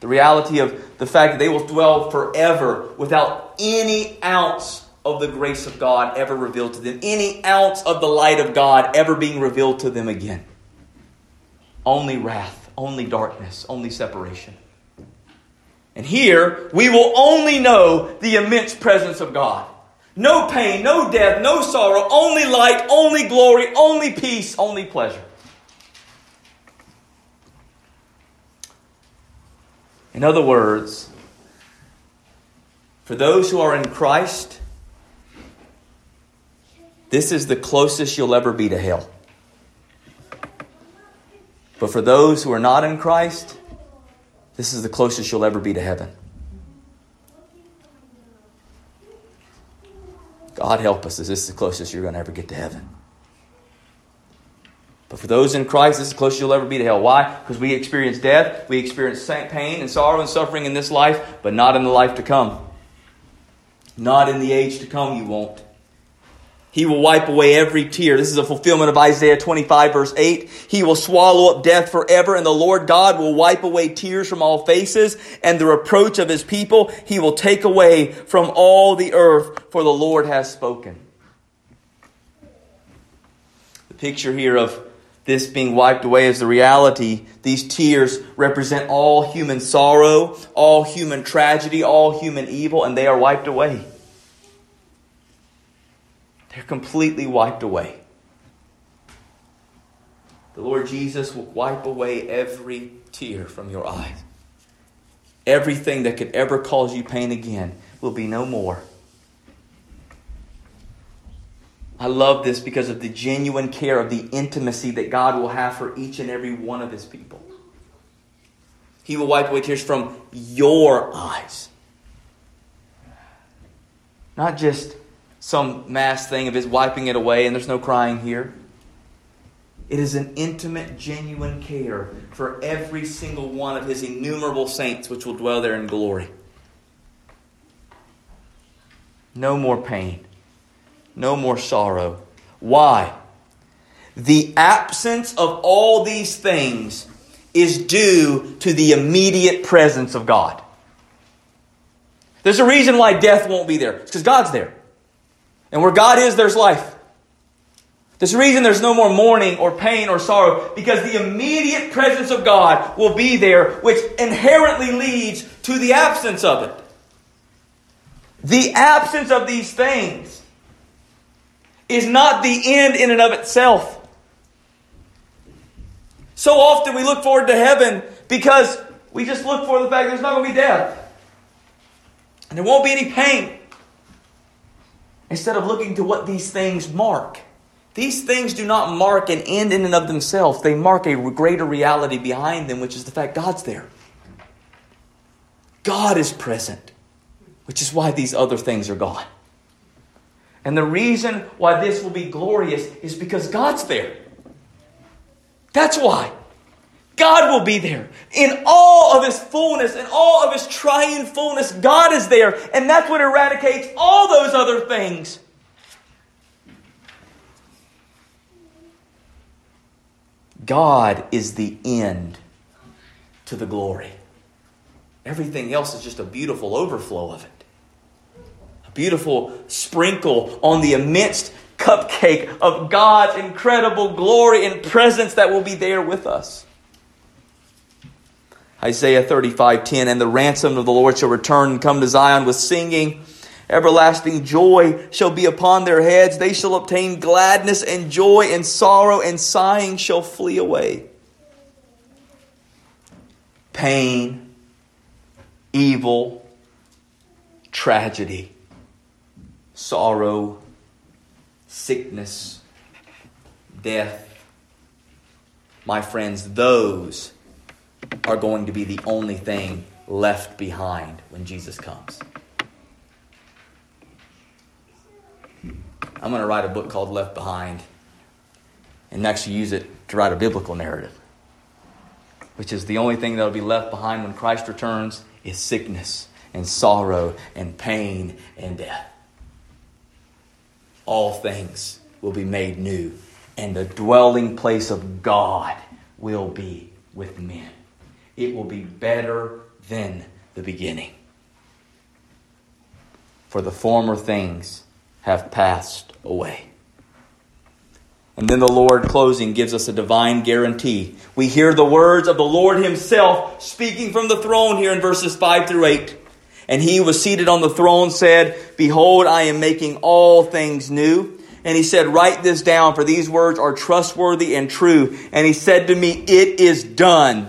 The reality of the fact that they will dwell forever without any ounce of the grace of God ever revealed to them, any ounce of the light of God ever being revealed to them again. Only wrath, only darkness, only separation. And here, we will only know the immense presence of God. No pain, no death, no sorrow, only light, only glory, only peace, only pleasure. In other words, for those who are in Christ, this is the closest you'll ever be to hell. But for those who are not in Christ, this is the closest you'll ever be to heaven. God help us, is this the closest you're going to ever get to heaven? But for those in Christ, this is the closest you'll ever be to hell. Why? Because we experience death, we experience pain and sorrow and suffering in this life, but not in the life to come. Not in the age to come, you won't. He will wipe away every tear. This is a fulfillment of Isaiah 25, verse 8. He will swallow up death forever, and the Lord God will wipe away tears from all faces, and the reproach of his people he will take away from all the earth, for the Lord has spoken. The picture here of this being wiped away is the reality. These tears represent all human sorrow, all human tragedy, all human evil, and they are wiped away. They're completely wiped away. The Lord Jesus will wipe away every tear from your eyes. Everything that could ever cause you pain again will be no more. I love this because of the genuine care of the intimacy that God will have for each and every one of his people. He will wipe away tears from your eyes. Not just some mass thing of his wiping it away and there's no crying here. It is an intimate, genuine care for every single one of his innumerable saints which will dwell there in glory. No more pain, no more sorrow. Why? The absence of all these things is due to the immediate presence of God. There's a reason why death won't be there. It's because God's there. And where God is, there's life. A reason there's no more mourning or pain or sorrow because the immediate presence of God will be there, which inherently leads to the absence of it. The absence of these things is not the end in and of itself. So often we look forward to heaven because we just look for the fact there's not going to be death. And there won't be any pain. Instead of looking to what these things mark. These things do not mark an end in and of themselves. They mark a greater reality behind them, which is the fact God's there. God is present, which is why these other things are gone. And the reason why this will be glorious is because God's there. That's why. God will be there. In all of His fullness, in all of His triune fullness, God is there. And that's what eradicates all those other things. God is the end to the glory. Everything else is just a beautiful overflow of it. A beautiful sprinkle on the immense cupcake of God's incredible glory and presence that will be there with us. Isaiah 35 10, and the ransom of the Lord shall return and come to Zion with singing. Everlasting joy shall be upon their heads. They shall obtain gladness and joy, and sorrow and sighing shall flee away. Pain, evil, tragedy, sorrow, sickness, death. My friends, those are going to be the only thing left behind when Jesus comes. I'm going to write a book called Left Behind and actually use it to write a biblical narrative, which is the only thing that will be left behind when Christ returns is sickness and sorrow and pain and death. All things will be made new, and the dwelling place of God will be with men it will be better than the beginning. For the former things have passed away. And then the Lord, closing, gives us a divine guarantee. We hear the words of the Lord Himself speaking from the throne here in verses 5 through 8. And He was seated on the throne said, Behold, I am making all things new. And He said, Write this down, for these words are trustworthy and true. And He said to me, It is done.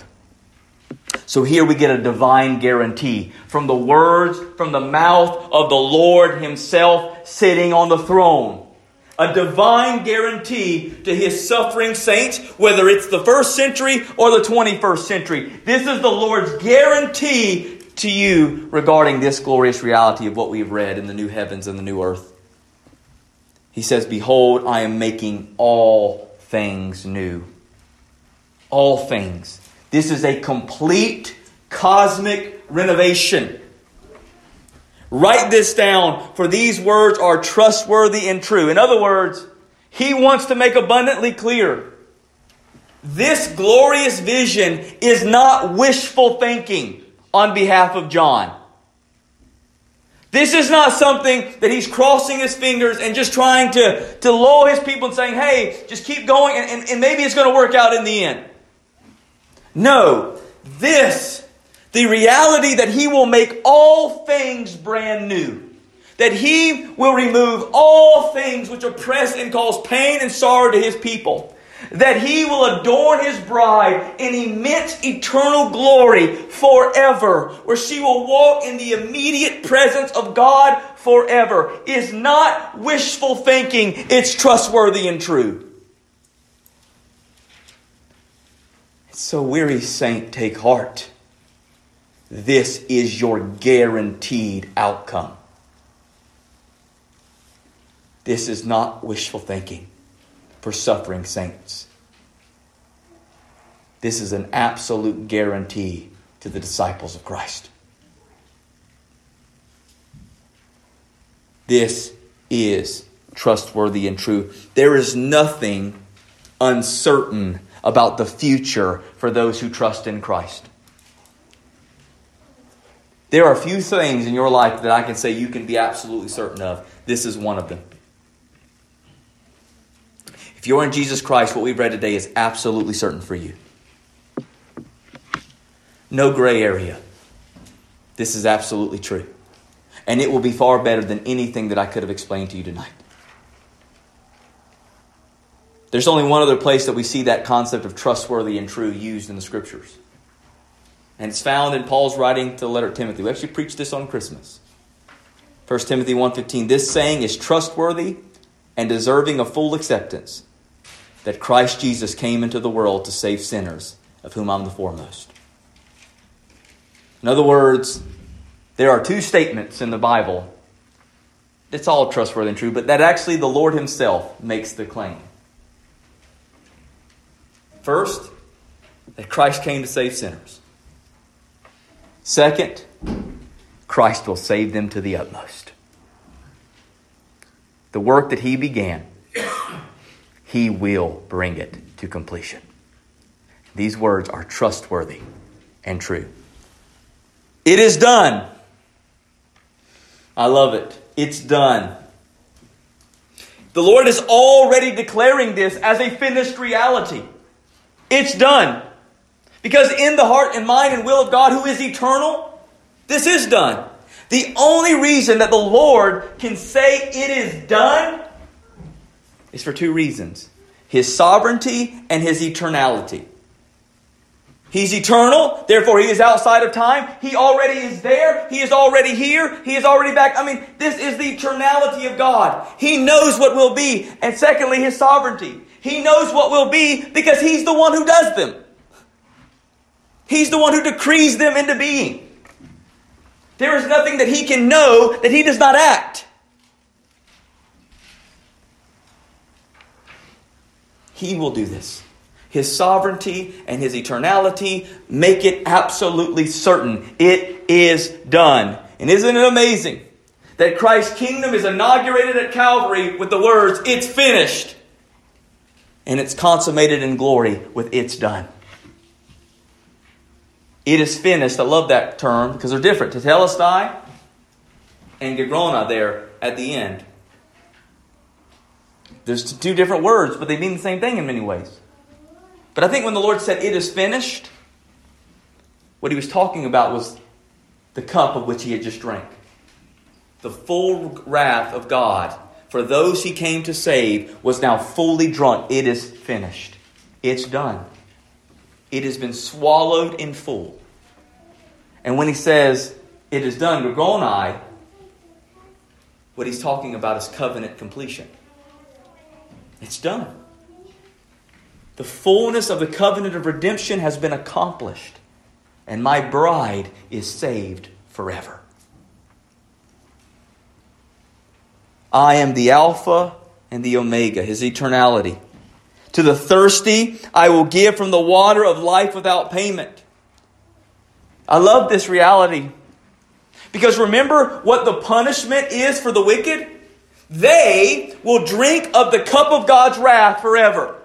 So here we get a divine guarantee from the words from the mouth of the Lord Himself sitting on the throne. A divine guarantee to His suffering saints, whether it's the first century or the 21st century. This is the Lord's guarantee to you regarding this glorious reality of what we have read in the new heavens and the new earth. He says, Behold, I am making all things new. All things. This is a complete cosmic renovation. Write this down, for these words are trustworthy and true. In other words, he wants to make abundantly clear this glorious vision is not wishful thinking on behalf of John. This is not something that he's crossing his fingers and just trying to, to lull his people and saying, hey, just keep going and, and, and maybe it's going to work out in the end. No, this, the reality that He will make all things brand new. That He will remove all things which oppress and cause pain and sorrow to His people. That He will adorn His bride in immense eternal glory forever, where she will walk in the immediate presence of God forever, is not wishful thinking, it's trustworthy and true. So, weary saint, take heart. This is your guaranteed outcome. This is not wishful thinking for suffering saints. This is an absolute guarantee to the disciples of Christ. This is trustworthy and true. There is nothing uncertain about the future for those who trust in Christ. There are a few things in your life that I can say you can be absolutely certain of. This is one of them. If you're in Jesus Christ, what we've read today is absolutely certain for you. No gray area. This is absolutely true. And it will be far better than anything that I could have explained to you tonight. There's only one other place that we see that concept of trustworthy and true used in the scriptures. And it's found in Paul's writing to the letter Timothy. We actually preached this on Christmas. 1 Timothy 1:15 This saying is trustworthy and deserving of full acceptance that Christ Jesus came into the world to save sinners, of whom I'm the foremost. In other words, there are two statements in the Bible. It's all trustworthy and true, but that actually the Lord himself makes the claim. First, that Christ came to save sinners. Second, Christ will save them to the utmost. The work that He began, He will bring it to completion. These words are trustworthy and true. It is done. I love it. It's done. The Lord is already declaring this as a finished reality. It's done. Because in the heart and mind and will of God, who is eternal, this is done. The only reason that the Lord can say it is done is for two reasons His sovereignty and His eternality. He's eternal, therefore he is outside of time. He already is there. He is already here. He is already back. I mean, this is the eternality of God. He knows what will be. And secondly, his sovereignty. He knows what will be because He's the one who does them. He's the one who decrees them into being. There is nothing that He can know that He does not act. He will do this. His sovereignty and His eternality make it absolutely certain. It is done. And isn't it amazing that Christ's kingdom is inaugurated at Calvary with the words, It's finished and it's consummated in glory with it's done. It is finished. I love that term because they're different. Tetelestai and Gegrona there at the end. There's two different words, but they mean the same thing in many ways. But I think when the Lord said, It is finished, what he was talking about was the cup of which he had just drank. The full wrath of God for those he came to save was now fully drunk. It is finished. It's done. It has been swallowed in full. And when he says, It is done, Gorgonai, what he's talking about is covenant completion. It's done. The fullness of the covenant of redemption has been accomplished, and my bride is saved forever. I am the Alpha and the Omega, his eternality. To the thirsty, I will give from the water of life without payment. I love this reality. Because remember what the punishment is for the wicked? They will drink of the cup of God's wrath forever.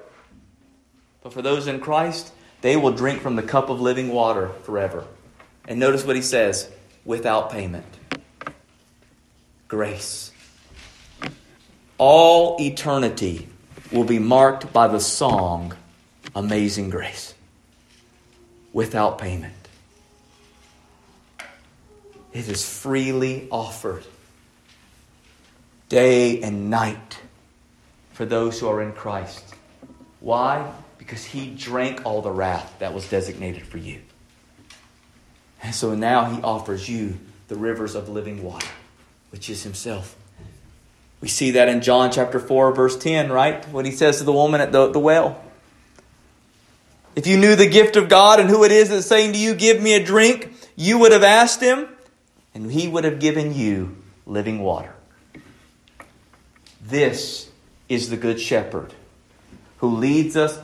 But for those in Christ, they will drink from the cup of living water forever. And notice what he says without payment. Grace. All eternity will be marked by the song Amazing Grace without payment. It is freely offered day and night for those who are in Christ. Why? Because he drank all the wrath that was designated for you. And so now he offers you the rivers of living water, which is himself. We see that in John chapter 4, verse 10, right? When he says to the woman at the, the well. If you knew the gift of God and who it is that's saying to you, Give me a drink, you would have asked him, and he would have given you living water. This is the Good Shepherd who leads us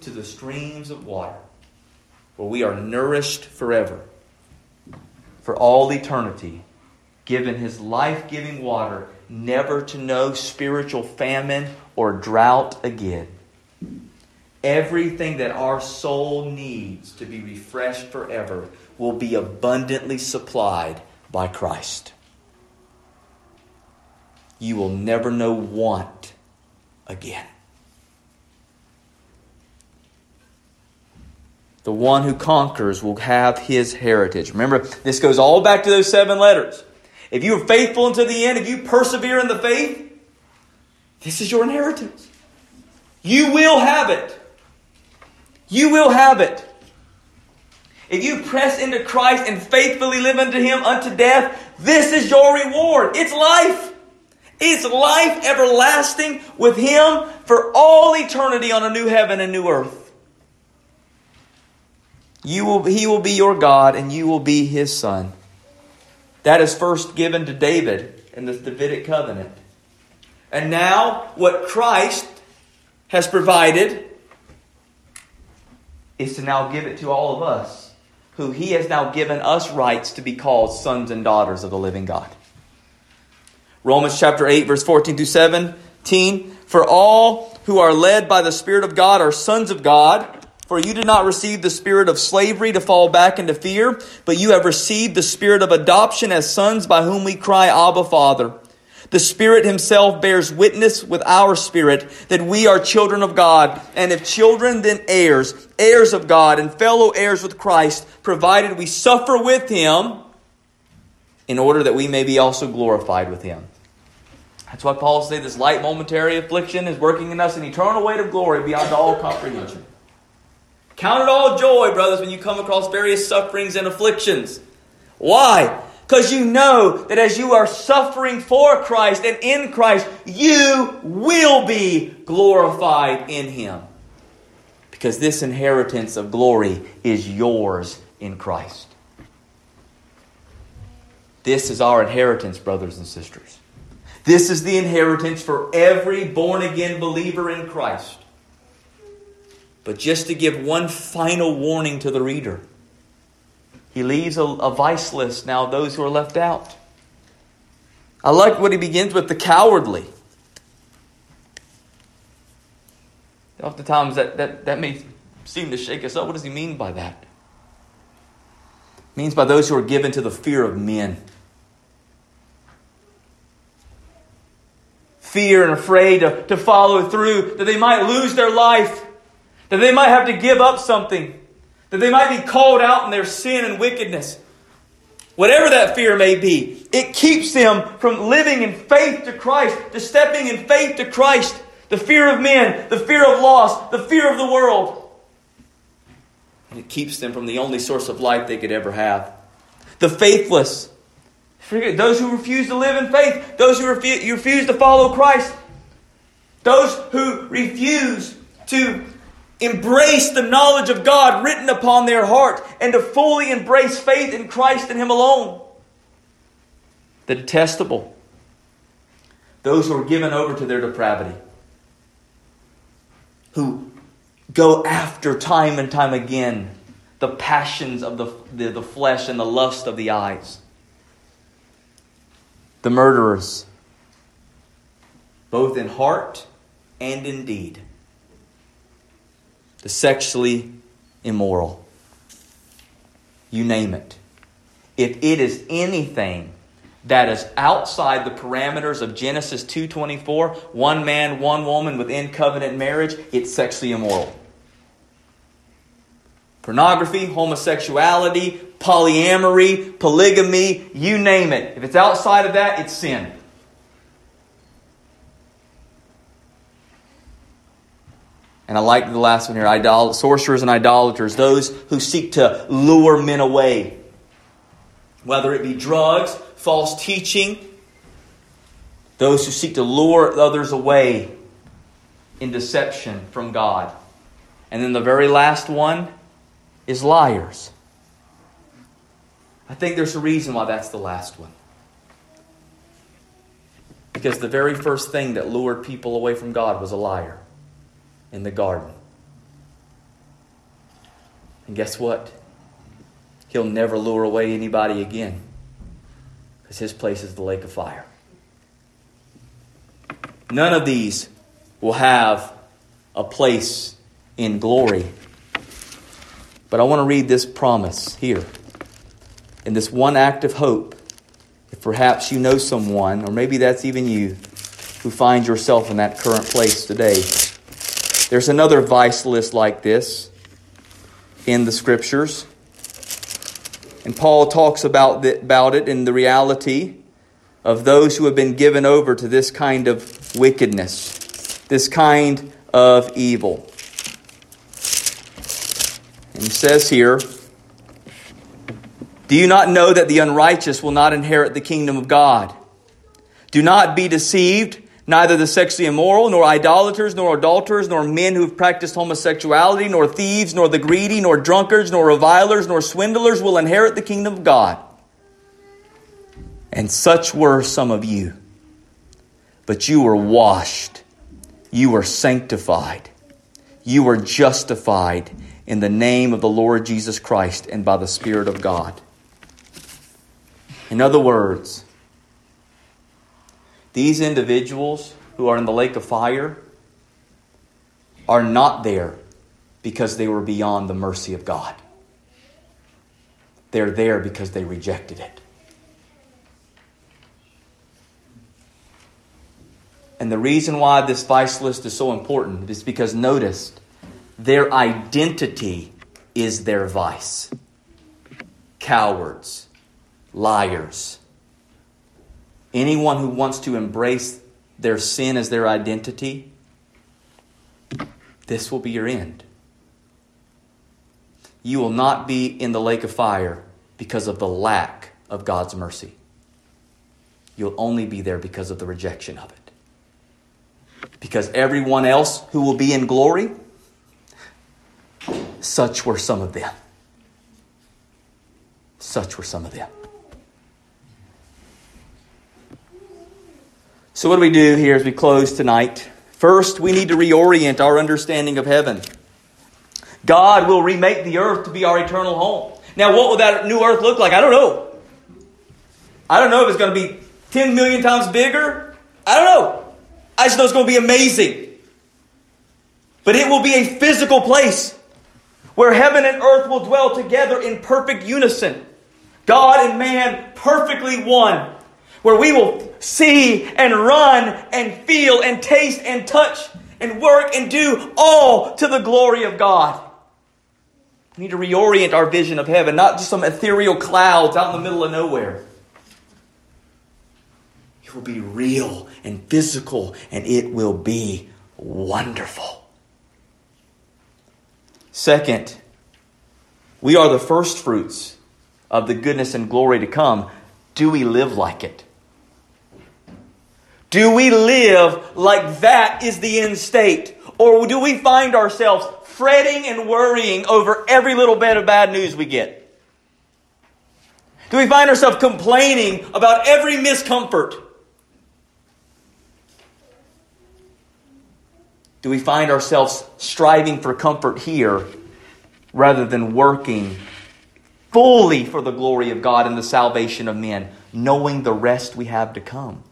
to the streams of water where we are nourished forever, for all eternity, given his life giving water, never to know spiritual famine or drought again. Everything that our soul needs to be refreshed forever will be abundantly supplied by Christ. You will never know want again. The one who conquers will have his heritage. Remember, this goes all back to those seven letters. If you are faithful until the end, if you persevere in the faith, this is your inheritance. You will have it. You will have it. If you press into Christ and faithfully live unto Him unto death, this is your reward. It's life. It's life everlasting with Him for all eternity on a new heaven and new earth. You will, he will be your God and you will be His Son. That is first given to David in the Davidic covenant. And now, what Christ has provided is to now give it to all of us who he has now given us rights to be called sons and daughters of the living God. Romans chapter 8, verse 14 through 17. For all who are led by the Spirit of God are sons of God. For you did not receive the spirit of slavery to fall back into fear, but you have received the spirit of adoption as sons by whom we cry, Abba, Father. The Spirit Himself bears witness with our spirit that we are children of God, and if children, then heirs, heirs of God, and fellow heirs with Christ, provided we suffer with Him in order that we may be also glorified with Him. That's why Paul says this light momentary affliction is working in us an eternal weight of glory beyond all comprehension. Count it all joy, brothers, when you come across various sufferings and afflictions. Why? Because you know that as you are suffering for Christ and in Christ, you will be glorified in Him. Because this inheritance of glory is yours in Christ. This is our inheritance, brothers and sisters. This is the inheritance for every born again believer in Christ. But just to give one final warning to the reader he leaves a, a vice list now those who are left out. I like what he begins with the cowardly. Oftentimes that, that, that may seem to shake us up. What does he mean by that? means by those who are given to the fear of men. Fear and afraid to, to follow through, that they might lose their life, that they might have to give up something, that they might be called out in their sin and wickedness. Whatever that fear may be, it keeps them from living in faith to Christ, to stepping in faith to Christ. The fear of men, the fear of loss, the fear of the world. And it keeps them from the only source of life they could ever have. The faithless. Those who refuse to live in faith, those who refuse to follow Christ, those who refuse to embrace the knowledge of God written upon their heart and to fully embrace faith in Christ and Him alone. The detestable, those who are given over to their depravity, who go after time and time again the passions of the, the, the flesh and the lust of the eyes. The murderers, both in heart and in deed. The sexually immoral. You name it. If it is anything that is outside the parameters of Genesis 2:24, one man, one woman within covenant marriage, it's sexually immoral. Pornography, homosexuality, polyamory, polygamy, you name it. If it's outside of that, it's sin. And I like the last one here idol- sorcerers and idolaters, those who seek to lure men away. Whether it be drugs, false teaching, those who seek to lure others away in deception from God. And then the very last one is liars. I think there's a reason why that's the last one. Because the very first thing that lured people away from God was a liar in the garden. And guess what? He'll never lure away anybody again because his place is the lake of fire. None of these will have a place in glory but I want to read this promise here. In this one act of hope, if perhaps you know someone, or maybe that's even you, who finds yourself in that current place today. There's another vice list like this in the scriptures. And Paul talks about, the, about it in the reality of those who have been given over to this kind of wickedness, this kind of evil. And he says here, Do you not know that the unrighteous will not inherit the kingdom of God? Do not be deceived. Neither the sexually immoral, nor idolaters, nor adulterers, nor men who have practiced homosexuality, nor thieves, nor the greedy, nor drunkards, nor revilers, nor swindlers will inherit the kingdom of God. And such were some of you. But you were washed, you were sanctified, you were justified in the name of the Lord Jesus Christ and by the Spirit of God. In other words, these individuals who are in the lake of fire are not there because they were beyond the mercy of God. They're there because they rejected it. And the reason why this vice list is so important is because notice their identity is their vice. Cowards, liars. Anyone who wants to embrace their sin as their identity, this will be your end. You will not be in the lake of fire because of the lack of God's mercy. You'll only be there because of the rejection of it. Because everyone else who will be in glory, such were some of them. Such were some of them. So, what do we do here as we close tonight? First, we need to reorient our understanding of heaven. God will remake the earth to be our eternal home. Now, what will that new earth look like? I don't know. I don't know if it's going to be 10 million times bigger. I don't know. I just know it's going to be amazing. But it will be a physical place where heaven and earth will dwell together in perfect unison. God and man perfectly one, where we will see and run and feel and taste and touch and work and do all to the glory of God. We need to reorient our vision of heaven, not just some ethereal clouds out in the middle of nowhere. It will be real and physical, and it will be wonderful. Second, we are the first fruits of the goodness and glory to come. Do we live like it? Do we live like that is the end state? Or do we find ourselves fretting and worrying over every little bit of bad news we get? Do we find ourselves complaining about every miscomfort? Do we find ourselves striving for comfort here rather than working fully for the glory of God and the salvation of men, knowing the rest we have to come?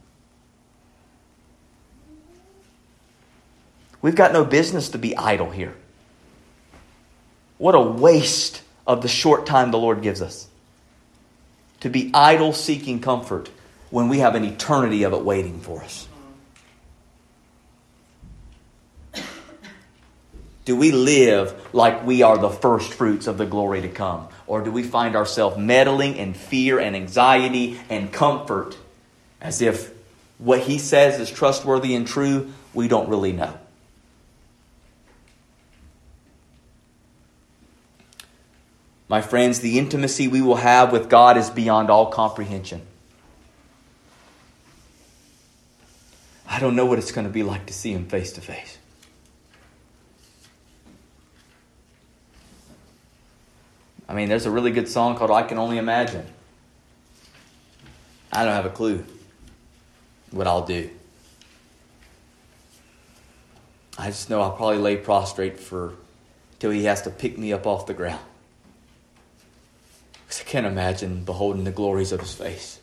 We've got no business to be idle here. What a waste of the short time the Lord gives us. To be idle seeking comfort when we have an eternity of it waiting for us. Do we live like we are the first fruits of the glory to come? Or do we find ourselves meddling in fear and anxiety and comfort as if what he says is trustworthy and true, we don't really know? My friends, the intimacy we will have with God is beyond all comprehension. I don't know what it's going to be like to see Him face to face. I mean, there's a really good song called I Can Only Imagine. I don't have a clue what I'll do. I just know I'll probably lay prostrate for till he has to pick me up off the ground. Because I can't imagine beholding the glories of his face.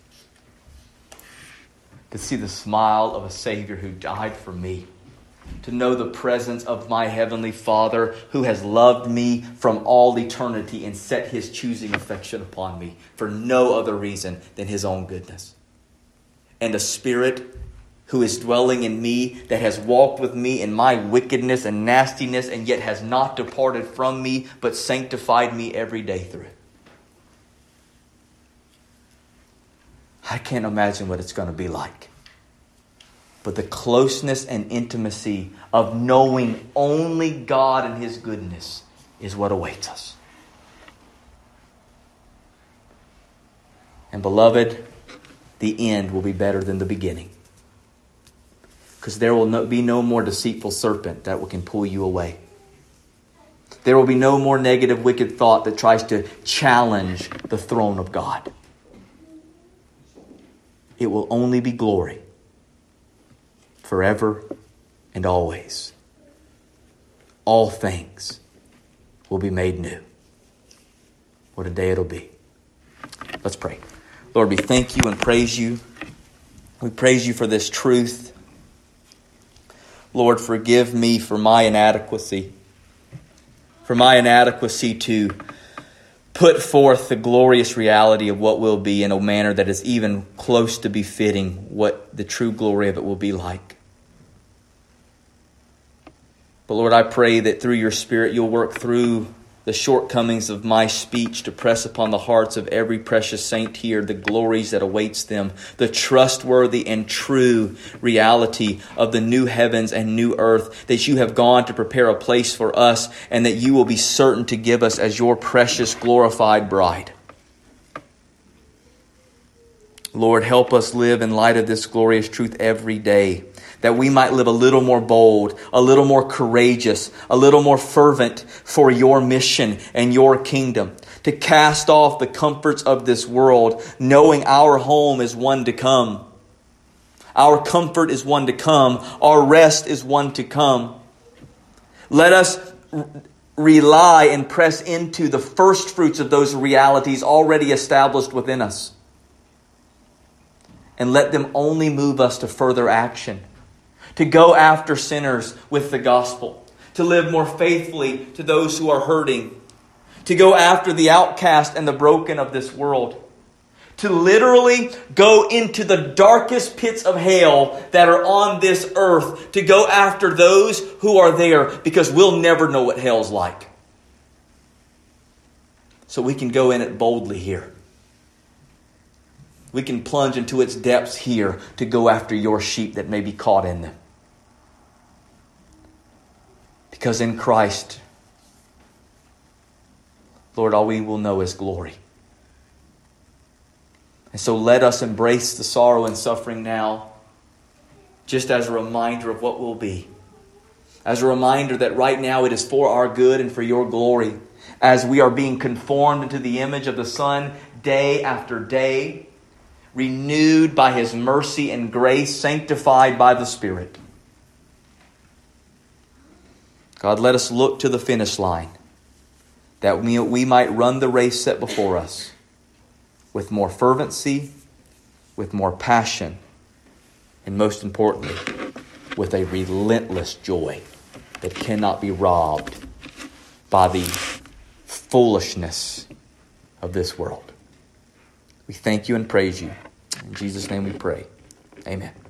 To see the smile of a Savior who died for me. To know the presence of my Heavenly Father who has loved me from all eternity and set his choosing affection upon me for no other reason than his own goodness. And a Spirit who is dwelling in me, that has walked with me in my wickedness and nastiness, and yet has not departed from me, but sanctified me every day through I can't imagine what it's going to be like. But the closeness and intimacy of knowing only God and His goodness is what awaits us. And, beloved, the end will be better than the beginning. Because there will no, be no more deceitful serpent that can pull you away. There will be no more negative, wicked thought that tries to challenge the throne of God it will only be glory forever and always. All things will be made new. What a day it'll be. Let's pray. Lord, we thank you and praise you. We praise you for this truth. Lord, forgive me for my inadequacy, for my inadequacy to put forth the glorious reality of what will be in a manner that is even close to befitting what the true glory of it will be like. But Lord, I pray that through your Spirit you'll work through the shortcomings of my speech to press upon the hearts of every precious saint here the glories that awaits them, the trustworthy and true reality of the new heavens and new earth, that you have gone to prepare a place for us, and that you will be certain to give us as your precious glorified bride. Lord, help us live in light of this glorious truth every day that we might live a little more bold, a little more courageous, a little more fervent for your mission and your kingdom. To cast off the comforts of this world, knowing our home is one to come. Our comfort is one to come. Our rest is one to come. Let us rely and press into the first fruits of those realities already established within us. And let them only move us to further action to go after sinners with the gospel, to live more faithfully to those who are hurting, to go after the outcast and the broken of this world, to literally go into the darkest pits of hell that are on this earth to go after those who are there because we'll never know what hell's like. So we can go in it boldly here. We can plunge into its depths here to go after your sheep that may be caught in them. Because in Christ, Lord, all we will know is glory. And so let us embrace the sorrow and suffering now, just as a reminder of what will be. As a reminder that right now it is for our good and for your glory, as we are being conformed into the image of the Son day after day, renewed by his mercy and grace, sanctified by the Spirit. God, let us look to the finish line that we, we might run the race set before us with more fervency, with more passion, and most importantly, with a relentless joy that cannot be robbed by the foolishness of this world. We thank you and praise you. In Jesus' name we pray. Amen.